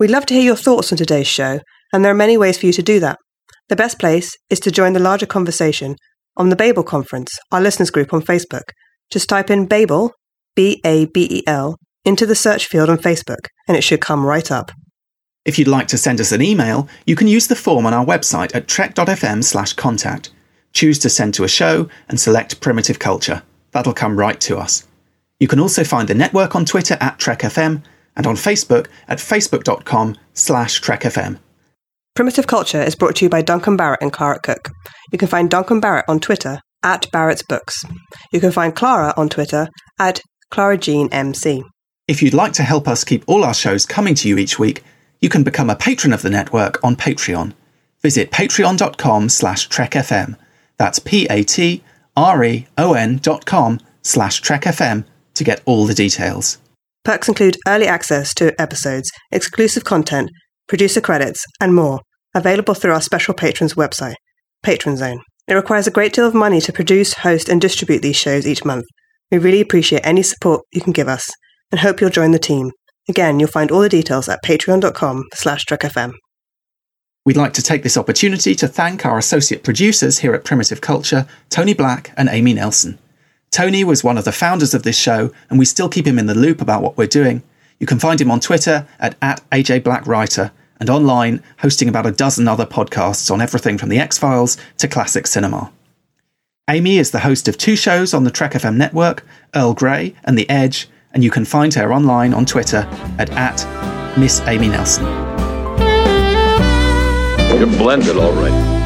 We'd love to hear your thoughts on today's show, and there are many ways for you to do that. The best place is to join the larger conversation on the Babel Conference, our listeners group on Facebook. Just type in Babel, B A B E L, into the search field on Facebook, and it should come right up. If you'd like to send us an email, you can use the form on our website at trek.fm slash contact. Choose to send to a show and select Primitive Culture. That'll come right to us. You can also find the network on Twitter at TrekFM and on Facebook at facebook.com slash TrekFM. Primitive Culture is brought to you by Duncan Barrett and Clara Cook. You can find Duncan Barrett on Twitter at Barrett's Books. You can find Clara on Twitter at Clara Jean MC. If you'd like to help us keep all our shows coming to you each week, you can become a patron of the network on Patreon. Visit patreon.com slash trekfm. That's P-A-T-R-E-O-N dot com slash trekfm to get all the details. Perks include early access to episodes, exclusive content, producer credits, and more, available through our special patrons website, Patron Zone. It requires a great deal of money to produce, host, and distribute these shows each month. We really appreciate any support you can give us, and hope you'll join the team. Again, you'll find all the details at patreon.com slash trekfm. We'd like to take this opportunity to thank our associate producers here at Primitive Culture, Tony Black and Amy Nelson. Tony was one of the founders of this show, and we still keep him in the loop about what we're doing. You can find him on Twitter at, at AJBlackWriter and online hosting about a dozen other podcasts on everything from The X Files to classic cinema. Amy is the host of two shows on the Trek FM network, Earl Grey and The Edge, and you can find her online on Twitter at, at Miss Amy Nelson. You're blended, all right.